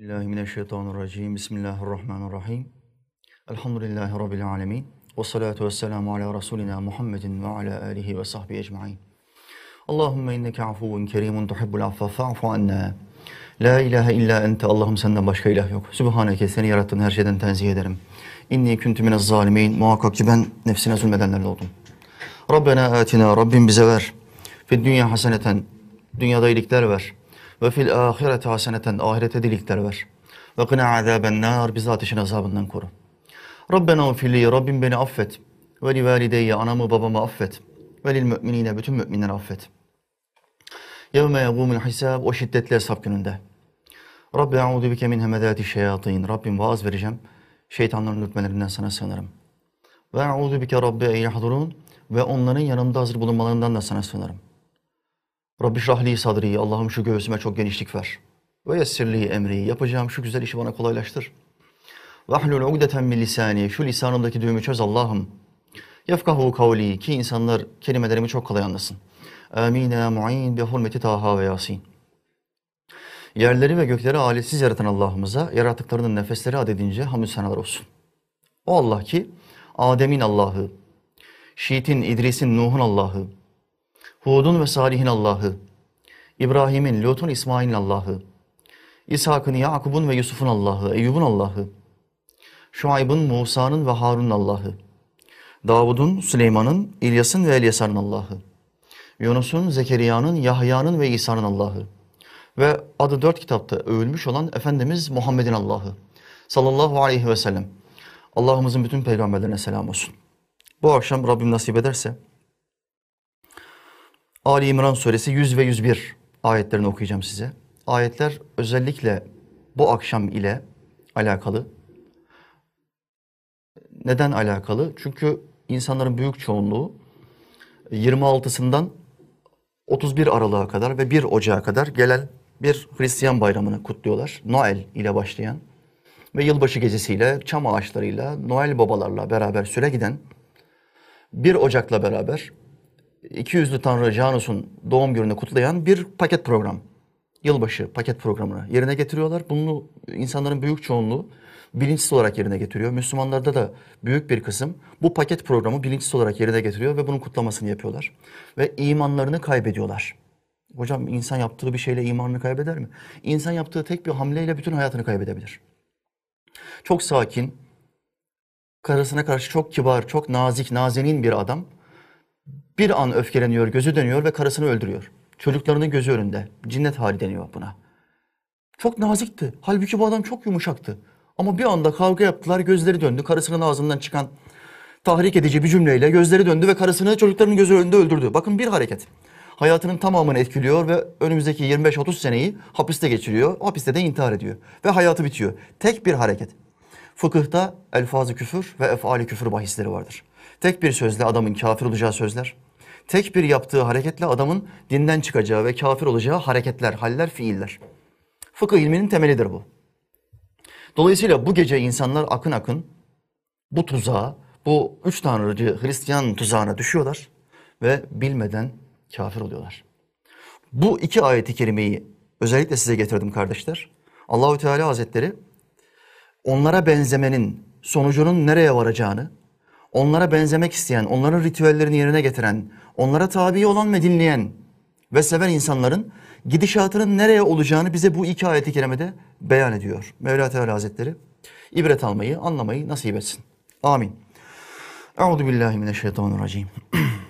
Bismillahirrahmanirrahim. Bismillahirrahmanirrahim. Elhamdülillahi Rabbil alemin. Ve salatu ve selamu ala Resulina Muhammedin ve ala alihi ve sahbihi ecma'in. Allahümme inneke afuvun kerimun tuhibbul affa fa'fu anna. La ilahe illa ente. Allah'ım senden başka ilah yok. Sübhaneke seni yarattığın her şeyden tenzih ederim. İnni küntü minez zalimin. Muhakkak ki ben nefsine zulmedenlerle oldum. Rabbena atina. Rabbim bize ver. Fid dünya haseneten. Dünyada iyilikler ver. Ve fil ahirete haseneten. Ahirete dilikler ver. Ve kına azaben nar. Bizi ateşin azabından koru. Rabbena ufirli. Rabbim beni affet. Ve li valideyye. Anamı babamı affet. Ve lil müminine. Bütün müminleri affet. Yevme yegumul hisab. O şiddetli hesap gününde. Rabbi a'udu bike min hemedati şeyatin. Rabbim vaaz vereceğim. Şeytanların ürkmelerinden sana sığınırım. Ve a'udu bike Rabbi en yahdurun. Ve onların yanımda hazır bulunmalarından da sana sığınırım. Rabbi şrahli sadri. Allah'ım şu göğsüme çok genişlik ver. Ve yessirli emri. Yapacağım şu güzel işi bana kolaylaştır. Ve ahlul ugdeten min lisani. Şu lisanımdaki düğümü çöz Allah'ım. Yefkahu kavli. Ki insanlar kelimelerimi çok kolay anlasın. Amin ya mu'in bi hurmeti Taha ve Yasin. Yerleri ve gökleri aletsiz yaratan Allah'ımıza yarattıklarının nefesleri adedince hamdü senalar olsun. O Allah ki Adem'in Allah'ı, Şiit'in, İdris'in, Nuh'un Allah'ı, Hud'un ve Salih'in Allah'ı, İbrahim'in, Lut'un, İsmail'in Allah'ı, İshak'ın, Yakub'un ve Yusuf'un Allah'ı, Eyyub'un Allah'ı, Şuayb'ın, Musa'nın ve Harun'un Allah'ı, Davud'un, Süleyman'ın, İlyas'ın ve Elyasar'ın Allah'ı, Yunus'un, Zekeriya'nın, Yahya'nın ve İsa'nın Allah'ı ve adı dört kitapta övülmüş olan Efendimiz Muhammed'in Allah'ı sallallahu aleyhi ve sellem. Allah'ımızın bütün peygamberlerine selam olsun. Bu akşam Rabbim nasip ederse Ali İmran suresi 100 ve 101 ayetlerini okuyacağım size. Ayetler özellikle bu akşam ile alakalı. Neden alakalı? Çünkü insanların büyük çoğunluğu 26'sından 31 Aralık'a kadar ve 1 Ocağı kadar gelen bir Hristiyan bayramını kutluyorlar. Noel ile başlayan ve yılbaşı gecesiyle, çam ağaçlarıyla, Noel babalarla beraber süre giden 1 Ocak'la beraber 200'lü Tanrı Janus'un doğum gününü kutlayan bir paket program. Yılbaşı paket programını yerine getiriyorlar. Bunu insanların büyük çoğunluğu bilinçsiz olarak yerine getiriyor. Müslümanlarda da büyük bir kısım bu paket programı bilinçsiz olarak yerine getiriyor ve bunun kutlamasını yapıyorlar. Ve imanlarını kaybediyorlar. Hocam insan yaptığı bir şeyle imanını kaybeder mi? İnsan yaptığı tek bir hamleyle bütün hayatını kaybedebilir. Çok sakin, karısına karşı çok kibar, çok nazik, nazenin bir adam bir an öfkeleniyor, gözü dönüyor ve karısını öldürüyor. Çocuklarının gözü önünde. Cinnet hali deniyor buna. Çok nazikti. Halbuki bu adam çok yumuşaktı. Ama bir anda kavga yaptılar, gözleri döndü. Karısının ağzından çıkan tahrik edici bir cümleyle gözleri döndü ve karısını çocuklarının gözü önünde öldürdü. Bakın bir hareket. Hayatının tamamını etkiliyor ve önümüzdeki 25-30 seneyi hapiste geçiriyor. Hapiste de intihar ediyor. Ve hayatı bitiyor. Tek bir hareket. Fıkıhta elfazı küfür ve efali küfür bahisleri vardır. Tek bir sözle adamın kafir olacağı sözler. Tek bir yaptığı hareketle adamın dinden çıkacağı ve kafir olacağı hareketler, haller, fiiller. Fıkıh ilminin temelidir bu. Dolayısıyla bu gece insanlar akın akın bu tuzağa, bu üç tanrıcı Hristiyan tuzağına düşüyorlar ve bilmeden kafir oluyorlar. Bu iki ayeti kerimeyi özellikle size getirdim kardeşler. Allahü Teala Hazretleri onlara benzemenin sonucunun nereye varacağını, onlara benzemek isteyen, onların ritüellerini yerine getiren, onlara tabi olan ve dinleyen ve seven insanların gidişatının nereye olacağını bize bu iki ayeti kerimede beyan ediyor. Mevla Teala Hazretleri ibret almayı, anlamayı nasip etsin. Amin. Euzu billahi mineşşeytanirracim.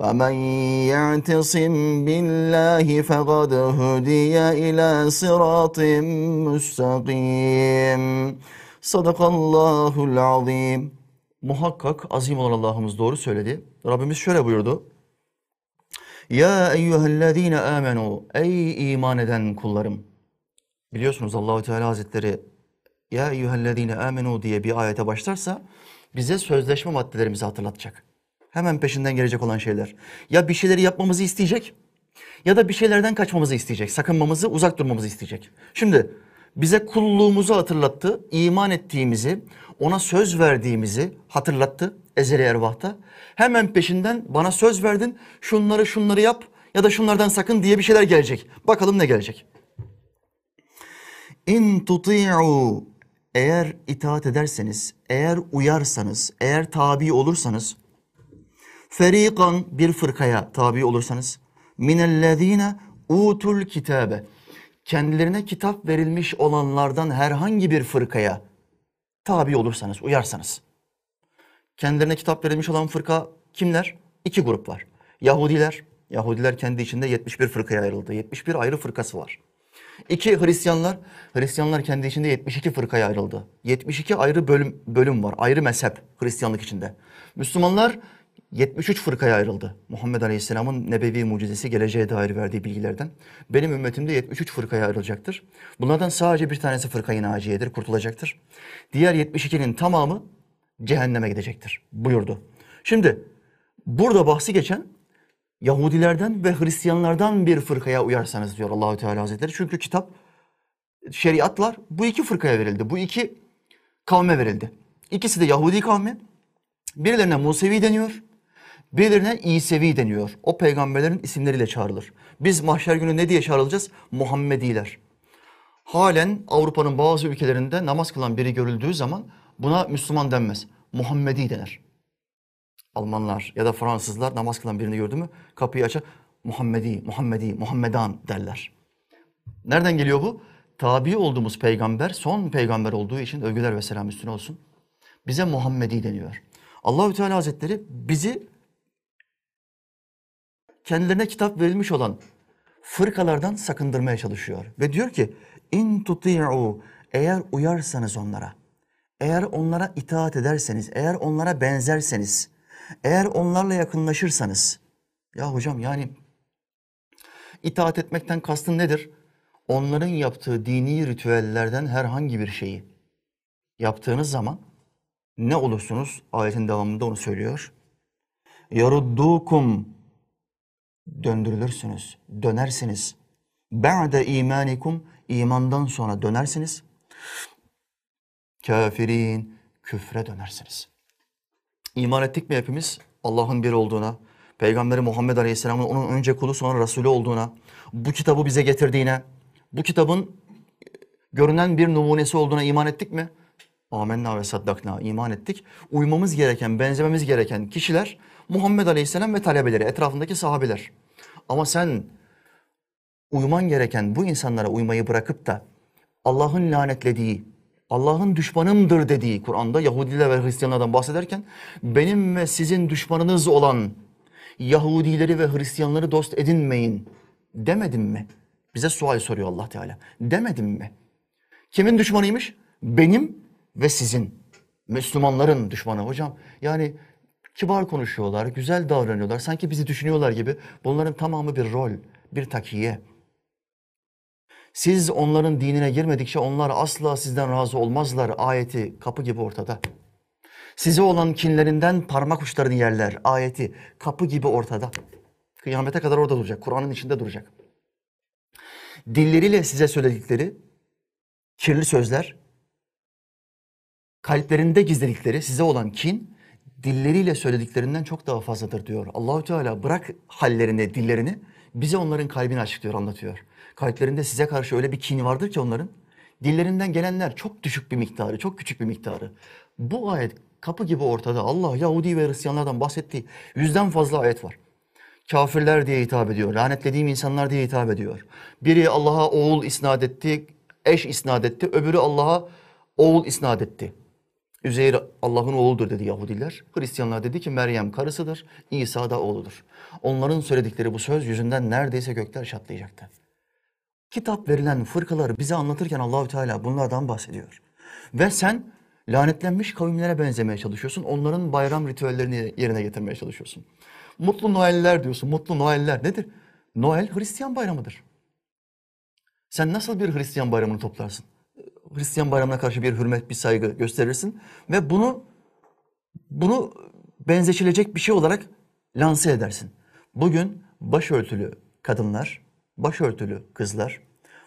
ومن يعتصم بالله فقد هدي إلى صراط مستقيم Sadakallahul azim. Muhakkak azim olan Allah'ımız doğru söyledi. Rabbimiz şöyle buyurdu. Ya eyyühellezine amenu ey iman eden kullarım. Biliyorsunuz Allahu Teala Hazretleri ya eyyühellezine amenu diye bir ayete başlarsa bize sözleşme maddelerimizi hatırlatacak. Hemen peşinden gelecek olan şeyler. Ya bir şeyleri yapmamızı isteyecek ya da bir şeylerden kaçmamızı isteyecek. Sakınmamızı, uzak durmamızı isteyecek. Şimdi bize kulluğumuzu hatırlattı, iman ettiğimizi, ona söz verdiğimizi hatırlattı ezeli ervahta. Hemen peşinden bana söz verdin, şunları şunları yap ya da şunlardan sakın diye bir şeyler gelecek. Bakalım ne gelecek. İn tuti'u eğer itaat ederseniz, eğer uyarsanız, eğer tabi olursanız, ferikan bir fırkaya tabi olursanız, minellezine utul kitabe kendilerine kitap verilmiş olanlardan herhangi bir fırkaya tabi olursanız, uyarsanız. Kendilerine kitap verilmiş olan fırka kimler? İki grup var. Yahudiler, Yahudiler kendi içinde 71 fırkaya ayrıldı. 71 ayrı fırkası var. İki Hristiyanlar, Hristiyanlar kendi içinde 72 fırkaya ayrıldı. 72 ayrı bölüm, bölüm var, ayrı mezhep Hristiyanlık içinde. Müslümanlar 73 fırkaya ayrıldı. Muhammed Aleyhisselam'ın nebevi mucizesi geleceğe dair verdiği bilgilerden. Benim ümmetim de 73 fırkaya ayrılacaktır. Bunlardan sadece bir tanesi fırkayı naciyedir, kurtulacaktır. Diğer 72'nin tamamı cehenneme gidecektir buyurdu. Şimdi burada bahsi geçen Yahudilerden ve Hristiyanlardan bir fırkaya uyarsanız diyor Allahü Teala Hazretleri. Çünkü kitap, şeriatlar bu iki fırkaya verildi. Bu iki kavme verildi. İkisi de Yahudi kavmi. Birilerine Musevi deniyor, birilerine İsevi deniyor. O peygamberlerin isimleriyle çağrılır. Biz mahşer günü ne diye çağrılacağız? Muhammediler. Halen Avrupa'nın bazı ülkelerinde namaz kılan biri görüldüğü zaman buna Müslüman denmez. Muhammedi denir. Almanlar ya da Fransızlar namaz kılan birini gördü mü kapıyı açar. Muhammedi, Muhammedi, Muhammedan derler. Nereden geliyor bu? Tabi olduğumuz peygamber son peygamber olduğu için övgüler ve selam üstüne olsun. Bize Muhammedi deniyor. Allahü Teala Hazretleri bizi kendilerine kitap verilmiş olan fırkalardan sakındırmaya çalışıyor. Ve diyor ki in tuti'u eğer uyarsanız onlara, eğer onlara itaat ederseniz, eğer onlara benzerseniz, eğer onlarla yakınlaşırsanız. Ya hocam yani itaat etmekten kastın nedir? Onların yaptığı dini ritüellerden herhangi bir şeyi yaptığınız zaman ne olursunuz? Ayetin devamında onu söylüyor. Yaruddukum döndürülürsünüz, dönersiniz. Ba'de imanikum imandan sonra dönersiniz. Kafirin küfre dönersiniz. İman ettik mi hepimiz Allah'ın bir olduğuna, Peygamberi Muhammed Aleyhisselam'ın onun önce kulu sonra Resulü olduğuna, bu kitabı bize getirdiğine, bu kitabın görünen bir numunesi olduğuna iman ettik mi? Amenna ve saddakna iman ettik. Uymamız gereken, benzememiz gereken kişiler Muhammed Aleyhisselam ve talebeleri, etrafındaki sahabeler. Ama sen uyman gereken bu insanlara uymayı bırakıp da Allah'ın lanetlediği, Allah'ın düşmanımdır dediği Kur'an'da Yahudiler ve Hristiyanlardan bahsederken benim ve sizin düşmanınız olan Yahudileri ve Hristiyanları dost edinmeyin demedim mi? Bize sual soruyor Allah Teala. Demedim mi? Kimin düşmanıymış? Benim ve sizin. Müslümanların düşmanı hocam. Yani kibar konuşuyorlar, güzel davranıyorlar. Sanki bizi düşünüyorlar gibi. Bunların tamamı bir rol, bir takiye. Siz onların dinine girmedikçe onlar asla sizden razı olmazlar. Ayeti kapı gibi ortada. Size olan kinlerinden parmak uçlarını yerler. Ayeti kapı gibi ortada. Kıyamete kadar orada duracak. Kur'an'ın içinde duracak. Dilleriyle size söyledikleri kirli sözler, kalplerinde gizledikleri size olan kin, dilleriyle söylediklerinden çok daha fazladır diyor. Allahü Teala bırak hallerini, dillerini, bize onların kalbini açıklıyor, anlatıyor. Kalplerinde size karşı öyle bir kin vardır ki onların. Dillerinden gelenler çok düşük bir miktarı, çok küçük bir miktarı. Bu ayet kapı gibi ortada. Allah Yahudi ve Hristiyanlardan bahsettiği yüzden fazla ayet var. Kafirler diye hitap ediyor, lanetlediğim insanlar diye hitap ediyor. Biri Allah'a oğul isnat etti, eş isnat etti, öbürü Allah'a oğul isnat etti. Üzeyr Allah'ın oğludur dedi Yahudiler. Hristiyanlar dedi ki Meryem karısıdır, İsa da oğludur. Onların söyledikleri bu söz yüzünden neredeyse gökler çatlayacaktı. Kitap verilen fırkaları bize anlatırken Allahü Teala bunlardan bahsediyor. Ve sen lanetlenmiş kavimlere benzemeye çalışıyorsun. Onların bayram ritüellerini yerine getirmeye çalışıyorsun. Mutlu Noeller diyorsun. Mutlu Noeller nedir? Noel Hristiyan bayramıdır. Sen nasıl bir Hristiyan bayramını toplarsın? Hristiyan bayramına karşı bir hürmet, bir saygı gösterirsin ve bunu bunu benzeşilecek bir şey olarak lanse edersin. Bugün başörtülü kadınlar, başörtülü kızlar,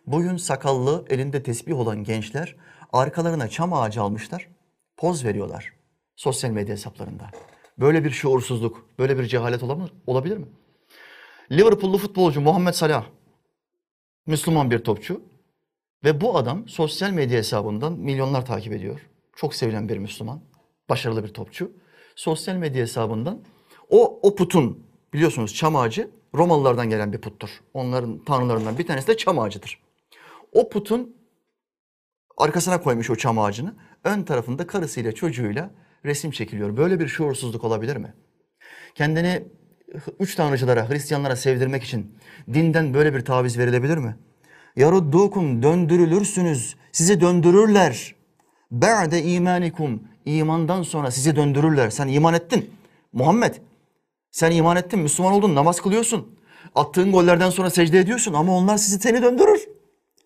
bugün sakallı, elinde tesbih olan gençler arkalarına çam ağacı almışlar, poz veriyorlar sosyal medya hesaplarında. Böyle bir şuursuzluk, böyle bir cehalet olabilir, mi? Liverpool'lu futbolcu Muhammed Salah, Müslüman bir topçu ve bu adam sosyal medya hesabından milyonlar takip ediyor. Çok sevilen bir Müslüman, başarılı bir topçu. Sosyal medya hesabından o, o putun biliyorsunuz çam ağacı Romalılardan gelen bir puttur. Onların tanrılarından bir tanesi de çam ağacıdır. O putun arkasına koymuş o çam ağacını. Ön tarafında karısıyla çocuğuyla resim çekiliyor. Böyle bir şuursuzluk olabilir mi? Kendini üç tanrıcılara, Hristiyanlara sevdirmek için dinden böyle bir taviz verilebilir mi? Yaruddukum döndürülürsünüz, sizi döndürürler. Ba'de imanikum, imandan sonra sizi döndürürler. Sen iman ettin. Muhammed, sen iman ettin, Müslüman oldun, namaz kılıyorsun. Attığın gollerden sonra secde ediyorsun ama onlar sizi seni döndürür.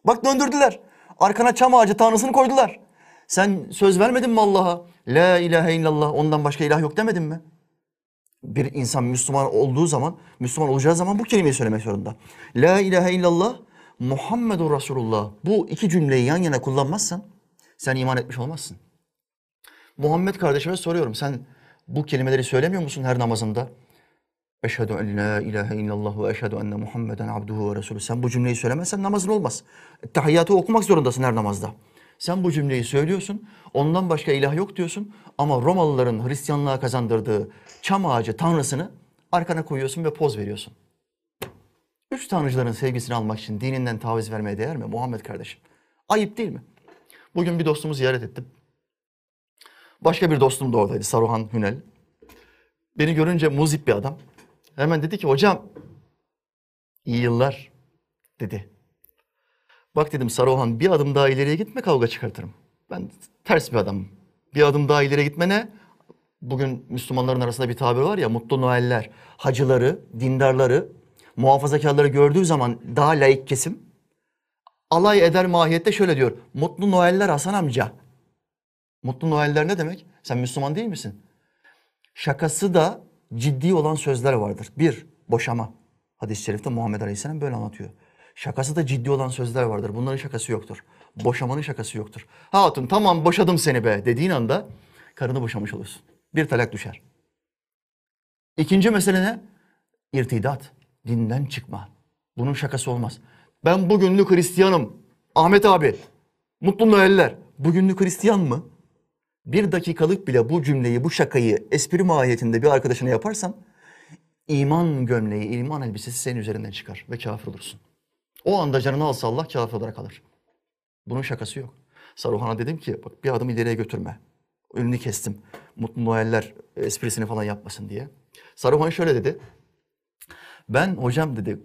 Bak döndürdüler. Arkana çam ağacı tanrısını koydular. Sen söz vermedin mi Allah'a? La ilahe illallah ondan başka ilah yok demedin mi? Bir insan Müslüman olduğu zaman, Müslüman olacağı zaman bu kelimeyi söylemek zorunda. La ilahe illallah Muhammedur Resulullah. Bu iki cümleyi yan yana kullanmazsan sen iman etmiş olmazsın. Muhammed kardeşime soruyorum. Sen bu kelimeleri söylemiyor musun her namazında? Eşhedü en la ilahe illallah ve eşhedü enne Muhammeden abduhu ve resulü. Sen bu cümleyi söylemezsen namazın olmaz. Tahiyyatı okumak zorundasın her namazda. Sen bu cümleyi söylüyorsun, ondan başka ilah yok diyorsun ama Romalıların Hristiyanlığa kazandırdığı çam ağacı tanrısını arkana koyuyorsun ve poz veriyorsun. Üç tanrıcıların sevgisini almak için dininden taviz vermeye değer mi Muhammed kardeşim? Ayıp değil mi? Bugün bir dostumu ziyaret ettim. Başka bir dostum da oradaydı Saruhan Hünel. Beni görünce muzip bir adam. Hemen dedi ki hocam iyi yıllar dedi. Bak dedim Saruhan bir adım daha ileriye gitme kavga çıkartırım. Ben ters bir adamım. Bir adım daha ileriye gitme ne? Bugün Müslümanların arasında bir tabir var ya mutlu Noeller. Hacıları, dindarları, muhafazakarları gördüğü zaman daha layık kesim alay eder mahiyette şöyle diyor. Mutlu Noeller Hasan amca. Mutlu Noeller ne demek? Sen Müslüman değil misin? Şakası da ciddi olan sözler vardır. Bir, boşama. Hadis-i şerifte Muhammed Aleyhisselam böyle anlatıyor. Şakası da ciddi olan sözler vardır. Bunların şakası yoktur. Boşamanın şakası yoktur. Hatun tamam boşadım seni be dediğin anda karını boşamış olursun. Bir talak düşer. İkinci mesele ne? İrtidat. Dinden çıkma. Bunun şakası olmaz. Ben bugünlük Hristiyanım. Ahmet abi. Mutlu Noeller. Bugünlük Hristiyan mı? Bir dakikalık bile bu cümleyi, bu şakayı espri mahiyetinde bir arkadaşına yaparsan iman gömleği, iman elbisesi senin üzerinden çıkar ve kafir olursun. O anda canını alsa Allah kafir olarak alır. Bunun şakası yok. Saruhan'a dedim ki bak bir adım ileriye götürme. Önünü kestim. Mutlu Noeller esprisini falan yapmasın diye. Saruhan şöyle dedi. Ben hocam dedi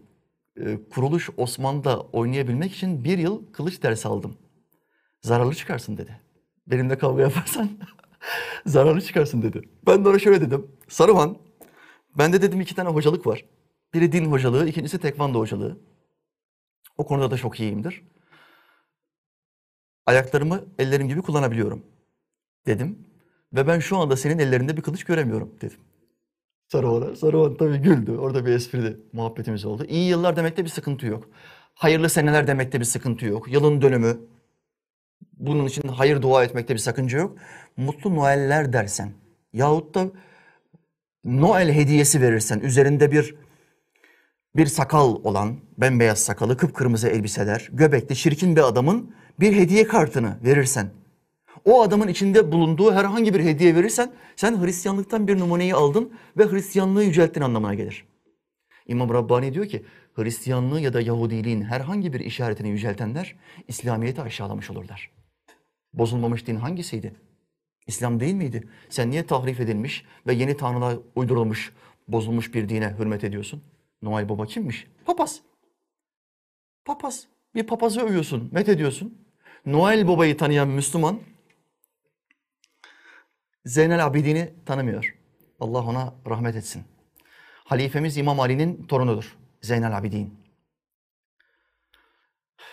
e, kuruluş Osmanlı'da oynayabilmek için bir yıl kılıç dersi aldım. Zararlı çıkarsın dedi. Benimle kavga yaparsan zararlı çıkarsın dedi. Ben de ona şöyle dedim. Saruhan, bende dedim iki tane hocalık var. Biri din hocalığı, ikincisi tekvando hocalığı. O konuda da çok iyiyimdir. Ayaklarımı ellerim gibi kullanabiliyorum dedim. Ve ben şu anda senin ellerinde bir kılıç göremiyorum dedim. Saruhan'a. Saruhan tabii güldü. Orada bir esprili muhabbetimiz oldu. İyi yıllar demekte bir sıkıntı yok. Hayırlı seneler demekte bir sıkıntı yok. Yılın dönümü. Bunun için hayır dua etmekte bir sakınca yok. Mutlu Noeller dersen yahut da Noel hediyesi verirsen üzerinde bir bir sakal olan, bembeyaz sakalı, kıpkırmızı elbiseler, göbekli, çirkin bir adamın bir hediye kartını verirsen, o adamın içinde bulunduğu herhangi bir hediye verirsen, sen Hristiyanlıktan bir numuneyi aldın ve Hristiyanlığı yücelttin anlamına gelir. İmam Rabbani diyor ki, Hristiyanlığı ya da Yahudiliğin herhangi bir işaretini yüceltenler, İslamiyet'i aşağılamış olurlar. Bozulmamış din hangisiydi? İslam değil miydi? Sen niye tahrif edilmiş ve yeni tanrılar uydurulmuş, bozulmuş bir dine hürmet ediyorsun? Noel Baba kimmiş? Papaz. Papaz. Bir papazı övüyorsun, met ediyorsun. Noel Baba'yı tanıyan Müslüman Zeynel Abidin'i tanımıyor. Allah ona rahmet etsin. Halifemiz İmam Ali'nin torunudur. Zeynel Abidin.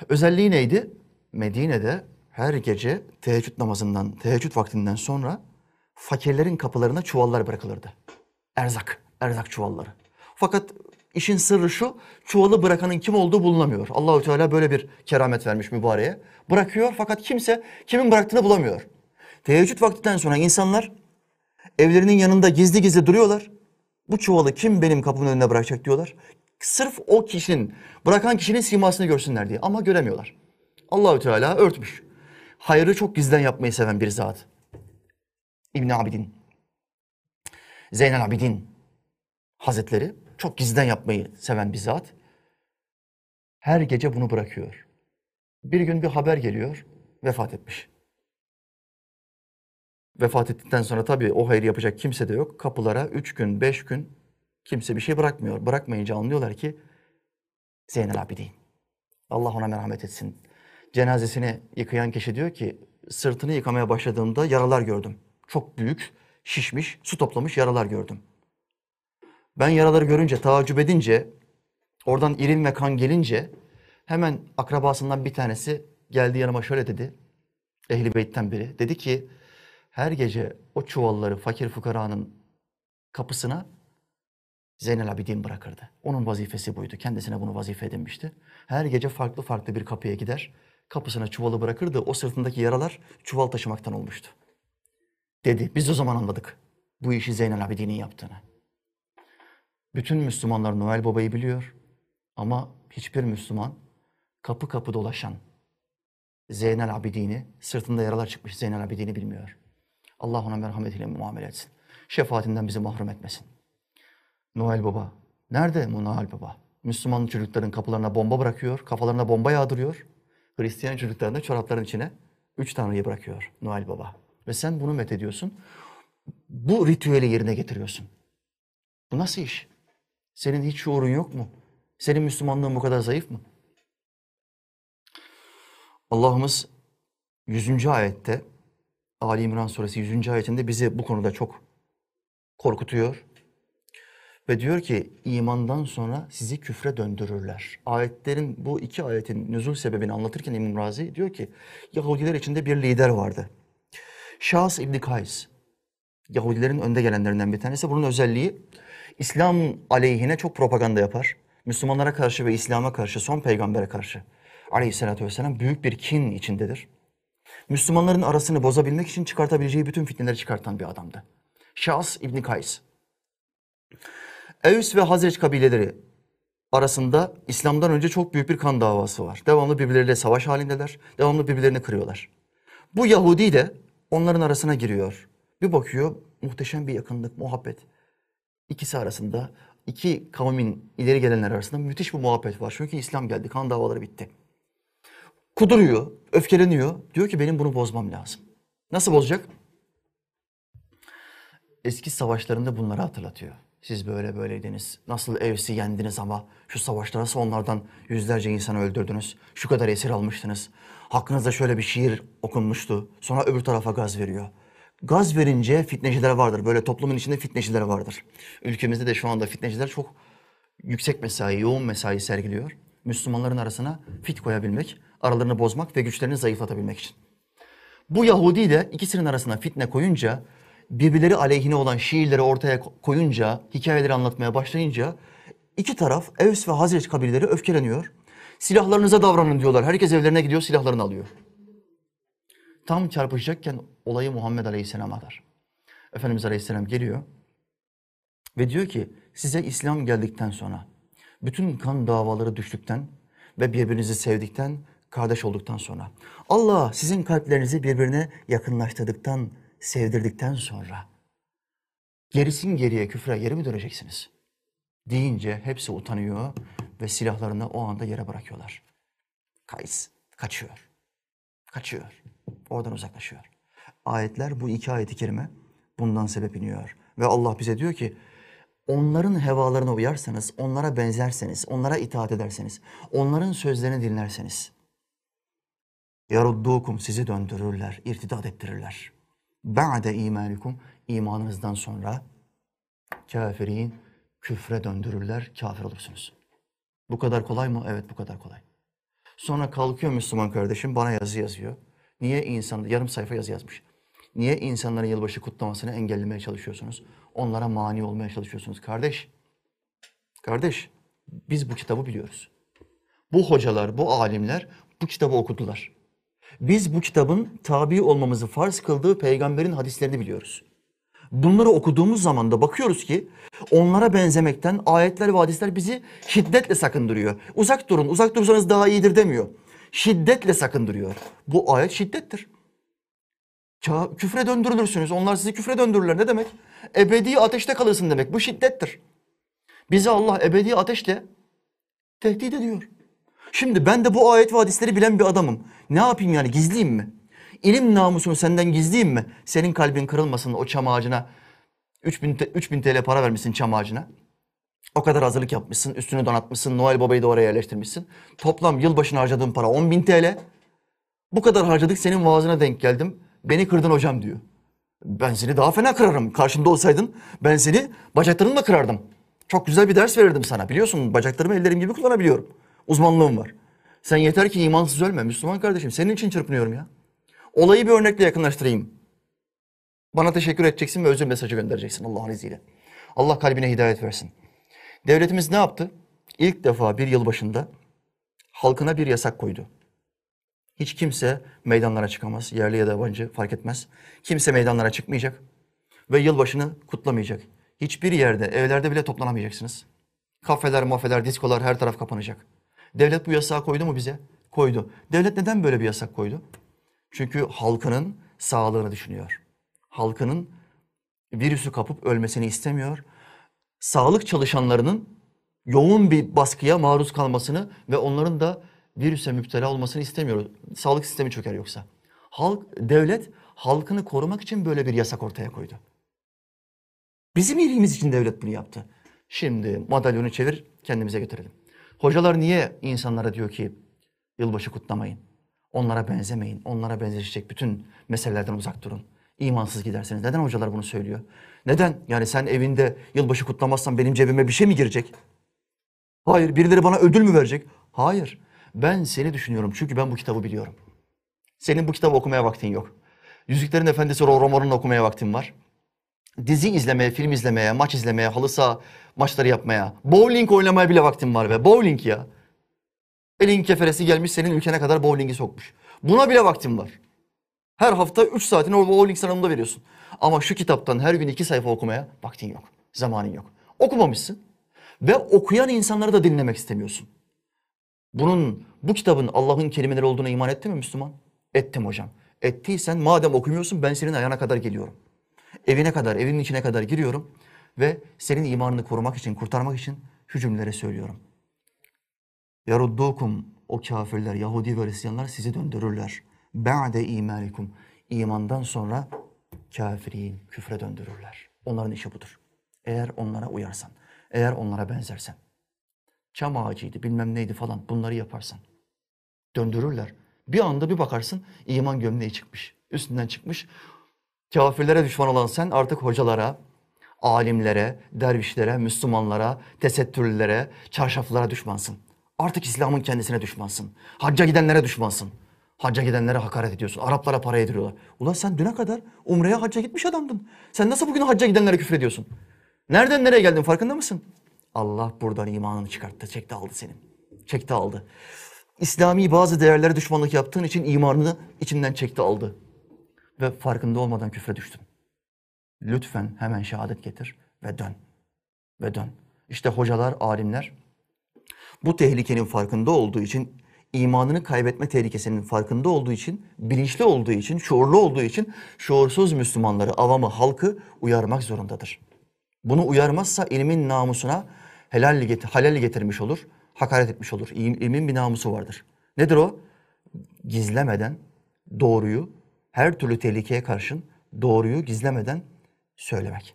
Özelliği neydi? Medine'de her gece teheccüd namazından, teheccüd vaktinden sonra fakirlerin kapılarına çuvallar bırakılırdı. Erzak, erzak çuvalları. Fakat işin sırrı şu, çuvalı bırakanın kim olduğu bulunamıyor. Allahü Teala böyle bir keramet vermiş mübareğe. Bırakıyor fakat kimse kimin bıraktığını bulamıyor. Teheccüd vaktinden sonra insanlar evlerinin yanında gizli gizli duruyorlar. Bu çuvalı kim benim kapımın önüne bırakacak diyorlar. Sırf o kişinin, bırakan kişinin simasını görsünler diye ama göremiyorlar. Allahü Teala örtmüş. Hayrı çok gizden yapmayı seven bir zat. İbn Abidin. Zeynel Abidin Hazretleri çok gizden yapmayı seven bir zat. Her gece bunu bırakıyor. Bir gün bir haber geliyor, vefat etmiş. Vefat ettikten sonra tabii o hayrı yapacak kimse de yok. Kapılara üç gün, beş gün kimse bir şey bırakmıyor. Bırakmayınca anlıyorlar ki Zeynel Abidin. Allah ona merhamet etsin. Cenazesini yıkayan kişi diyor ki sırtını yıkamaya başladığımda yaralar gördüm. Çok büyük, şişmiş, su toplamış yaralar gördüm. Ben yaraları görünce, taaccüp edince, oradan irin ve kan gelince hemen akrabasından bir tanesi geldi yanıma şöyle dedi. Ehli Beyt'ten biri. Dedi ki her gece o çuvalları fakir fukaranın kapısına Zeynel Abidin bırakırdı. Onun vazifesi buydu. Kendisine bunu vazife edinmişti. Her gece farklı farklı bir kapıya gider, kapısına çuvalı bırakırdı. O sırtındaki yaralar çuval taşımaktan olmuştu. Dedi. Biz o zaman anladık bu işi Zeynel Abidin'in yaptığını. Bütün Müslümanlar Noel Baba'yı biliyor ama hiçbir Müslüman kapı kapı dolaşan Zeynel Abidin'i, sırtında yaralar çıkmış Zeynel Abidin'i bilmiyor. Allah ona merhametiyle muamele etsin. Şefaatinden bizi mahrum etmesin. Noel Baba. Nerede bu Noel Baba? Müslüman çocukların kapılarına bomba bırakıyor, kafalarına bomba yağdırıyor. Hristiyan çocukların da çorapların içine üç tanrıyı bırakıyor Noel Baba. Ve sen bunu methediyorsun. Bu ritüeli yerine getiriyorsun. Bu nasıl iş? Senin hiç şuurun yok mu? Senin Müslümanlığın bu kadar zayıf mı? Allah'ımız 100. ayette Ali İmran suresi 100. ayetinde bizi bu konuda çok korkutuyor. Ve diyor ki imandan sonra sizi küfre döndürürler. Ayetlerin bu iki ayetin nüzul sebebini anlatırken İmam Razi diyor ki Yahudiler içinde bir lider vardı. Şahs İbni Kays. Yahudilerin önde gelenlerinden bir tanesi. Bunun özelliği İslam aleyhine çok propaganda yapar. Müslümanlara karşı ve İslam'a karşı, son peygambere karşı aleyhissalatü vesselam büyük bir kin içindedir. Müslümanların arasını bozabilmek için çıkartabileceği bütün fitneleri çıkartan bir adamdı. Şahs İbni Kays. Evs ve Hazreç kabileleri arasında İslam'dan önce çok büyük bir kan davası var. Devamlı birbirleriyle savaş halindeler. Devamlı birbirlerini kırıyorlar. Bu Yahudi de onların arasına giriyor. Bir bakıyor muhteşem bir yakınlık, muhabbet. İkisi arasında, iki kavmin ileri gelenler arasında müthiş bir muhabbet var. Çünkü İslam geldi, kan davaları bitti. Kuduruyor, öfkeleniyor. Diyor ki benim bunu bozmam lazım. Nasıl bozacak? Eski savaşlarında bunları hatırlatıyor. Siz böyle böyleydiniz. Nasıl evsi yendiniz ama şu savaşta nasıl onlardan yüzlerce insanı öldürdünüz. Şu kadar esir almıştınız. Hakkınızda şöyle bir şiir okunmuştu. Sonra öbür tarafa gaz veriyor. Gaz verince fitneciler vardır. Böyle toplumun içinde fitneciler vardır. Ülkemizde de şu anda fitneciler çok yüksek mesai, yoğun mesai sergiliyor. Müslümanların arasına fit koyabilmek, aralarını bozmak ve güçlerini zayıflatabilmek için. Bu Yahudi de ikisinin arasına fitne koyunca, birbirleri aleyhine olan şiirleri ortaya koyunca, hikayeleri anlatmaya başlayınca iki taraf Evs ve Hazreç kabileleri öfkeleniyor. Silahlarınıza davranın diyorlar. Herkes evlerine gidiyor, silahlarını alıyor. Tam çarpışacakken olayı Muhammed Aleyhisselam atar. Efendimiz Aleyhisselam geliyor ve diyor ki size İslam geldikten sonra bütün kan davaları düştükten ve birbirinizi sevdikten, kardeş olduktan sonra Allah sizin kalplerinizi birbirine yakınlaştırdıktan, sevdirdikten sonra gerisin geriye küfre geri mi döneceksiniz? Deyince hepsi utanıyor ve silahlarını o anda yere bırakıyorlar. Kays kaçıyor. Kaçıyor. Oradan uzaklaşıyor. Ayetler bu iki ayeti kerime bundan sebep iniyor. Ve Allah bize diyor ki onların hevalarına uyarsanız, onlara benzerseniz, onlara itaat ederseniz, onların sözlerini dinlerseniz yaruddukum sizi döndürürler, irtidat ettirirler. Ba'de imanikum imanınızdan sonra kafirin küfre döndürürler, kafir olursunuz. Bu kadar kolay mı? Evet bu kadar kolay. Sonra kalkıyor Müslüman kardeşim bana yazı yazıyor. Niye insan yarım sayfa yazı yazmış. Niye insanların yılbaşı kutlamasını engellemeye çalışıyorsunuz? Onlara mani olmaya çalışıyorsunuz. Kardeş, kardeş biz bu kitabı biliyoruz. Bu hocalar, bu alimler bu kitabı okudular. Biz bu kitabın tabi olmamızı farz kıldığı peygamberin hadislerini biliyoruz. Bunları okuduğumuz zaman da bakıyoruz ki onlara benzemekten ayetler ve hadisler bizi şiddetle sakındırıyor. Uzak durun, uzak dursanız daha iyidir demiyor. Şiddetle sakındırıyor. Bu ayet şiddettir. Küfre döndürülürsünüz. Onlar sizi küfre döndürürler. Ne demek? Ebedi ateşte kalırsın demek. Bu şiddettir. Bizi Allah ebedi ateşle tehdit ediyor. Şimdi ben de bu ayet ve hadisleri bilen bir adamım. Ne yapayım yani gizleyeyim mi? İlim namusunu senden gizleyeyim mi? Senin kalbin kırılmasın o çam ağacına. 3000, te- 3000 TL para vermişsin çam ağacına. O kadar hazırlık yapmışsın, üstünü donatmışsın, Noel Baba'yı da oraya yerleştirmişsin. Toplam yılbaşına harcadığın para 10.000 TL. Bu kadar harcadık senin vaazına denk geldim. Beni kırdın hocam diyor. Ben seni daha fena kırarım. Karşımda olsaydın ben seni bacaklarımla kırardım. Çok güzel bir ders verirdim sana. Biliyorsun bacaklarımı ellerim gibi kullanabiliyorum. Uzmanlığım var. Sen yeter ki imansız ölme Müslüman kardeşim. Senin için çırpınıyorum ya. Olayı bir örnekle yakınlaştırayım. Bana teşekkür edeceksin ve özür mesajı göndereceksin Allah'ın izniyle. Allah kalbine hidayet versin. Devletimiz ne yaptı? İlk defa bir yıl başında halkına bir yasak koydu. Hiç kimse meydanlara çıkamaz. Yerli ya da yabancı fark etmez. Kimse meydanlara çıkmayacak. Ve yılbaşını kutlamayacak. Hiçbir yerde, evlerde bile toplanamayacaksınız. Kafeler, mafeler, diskolar her taraf kapanacak. Devlet bu yasağı koydu mu bize? Koydu. Devlet neden böyle bir yasak koydu? Çünkü halkının sağlığını düşünüyor. Halkının virüsü kapıp ölmesini istemiyor. Sağlık çalışanlarının yoğun bir baskıya maruz kalmasını ve onların da virüse müptela olmasını istemiyor. Sağlık sistemi çöker yoksa. Halk, devlet halkını korumak için böyle bir yasak ortaya koydu. Bizim iyiliğimiz için devlet bunu yaptı. Şimdi madalyonu çevir, kendimize götürelim. Hocalar niye insanlara diyor ki yılbaşı kutlamayın? Onlara benzemeyin. Onlara benzeşecek bütün meselelerden uzak durun. İmansız gidersiniz. Neden hocalar bunu söylüyor? Neden? Yani sen evinde yılbaşı kutlamazsan benim cebime bir şey mi girecek? Hayır. Birileri bana ödül mü verecek? Hayır. Ben seni düşünüyorum çünkü ben bu kitabı biliyorum. Senin bu kitabı okumaya vaktin yok. Yüzüklerin Efendisi romanını okumaya vaktin var. Dizi izlemeye, film izlemeye, maç izlemeye, halı saha maçları yapmaya, bowling oynamaya bile vaktin var be. Bowling ya. Elin keferesi gelmiş senin ülkene kadar bowlingi sokmuş. Buna bile vaktin var. Her hafta 3 saatini o bowling salonunda veriyorsun. Ama şu kitaptan her gün 2 sayfa okumaya vaktin yok. Zamanın yok. Okumamışsın. Ve okuyan insanları da dinlemek istemiyorsun. Bunun, bu kitabın Allah'ın kelimeleri olduğuna iman etti mi Müslüman? Ettim hocam. Ettiysen madem okumuyorsun ben senin ayağına kadar geliyorum. Evine kadar, evinin içine kadar giriyorum ve senin imanını korumak için, kurtarmak için şu cümleleri söylüyorum. Yaruddukum o kafirler, Yahudi ve Hristiyanlar sizi döndürürler. Ba'de imanikum. İmandan sonra kafirin, küfre döndürürler. Onların işi budur. Eğer onlara uyarsan, eğer onlara benzersen. Çam ağacıydı, bilmem neydi falan bunları yaparsan. Döndürürler. Bir anda bir bakarsın iman gömleği çıkmış. Üstünden çıkmış. Kafirlere düşman olan sen artık hocalara, alimlere, dervişlere, Müslümanlara, tesettürlülere, çarşaflara düşmansın. Artık İslam'ın kendisine düşmansın. Hacca gidenlere düşmansın. Hacca gidenlere hakaret ediyorsun. Araplara para yediriyorlar. Ulan sen düne kadar Umre'ye hacca gitmiş adamdın. Sen nasıl bugün hacca gidenlere küfür ediyorsun? Nereden nereye geldin farkında mısın? Allah buradan imanını çıkarttı. Çekti aldı senin. Çekti aldı. İslami bazı değerlere düşmanlık yaptığın için imanını içinden çekti aldı. Ve farkında olmadan küfre düştün. Lütfen hemen şehadet getir ve dön. Ve dön. İşte hocalar, alimler bu tehlikenin farkında olduğu için, imanını kaybetme tehlikesinin farkında olduğu için, bilinçli olduğu için, şuurlu olduğu için şuursuz Müslümanları, avamı, halkı uyarmak zorundadır. Bunu uyarmazsa ilmin namusuna helal, halal getirmiş olur, hakaret etmiş olur. İl- İlmin bir namusu vardır. Nedir o? Gizlemeden doğruyu, her türlü tehlikeye karşın doğruyu gizlemeden söylemek.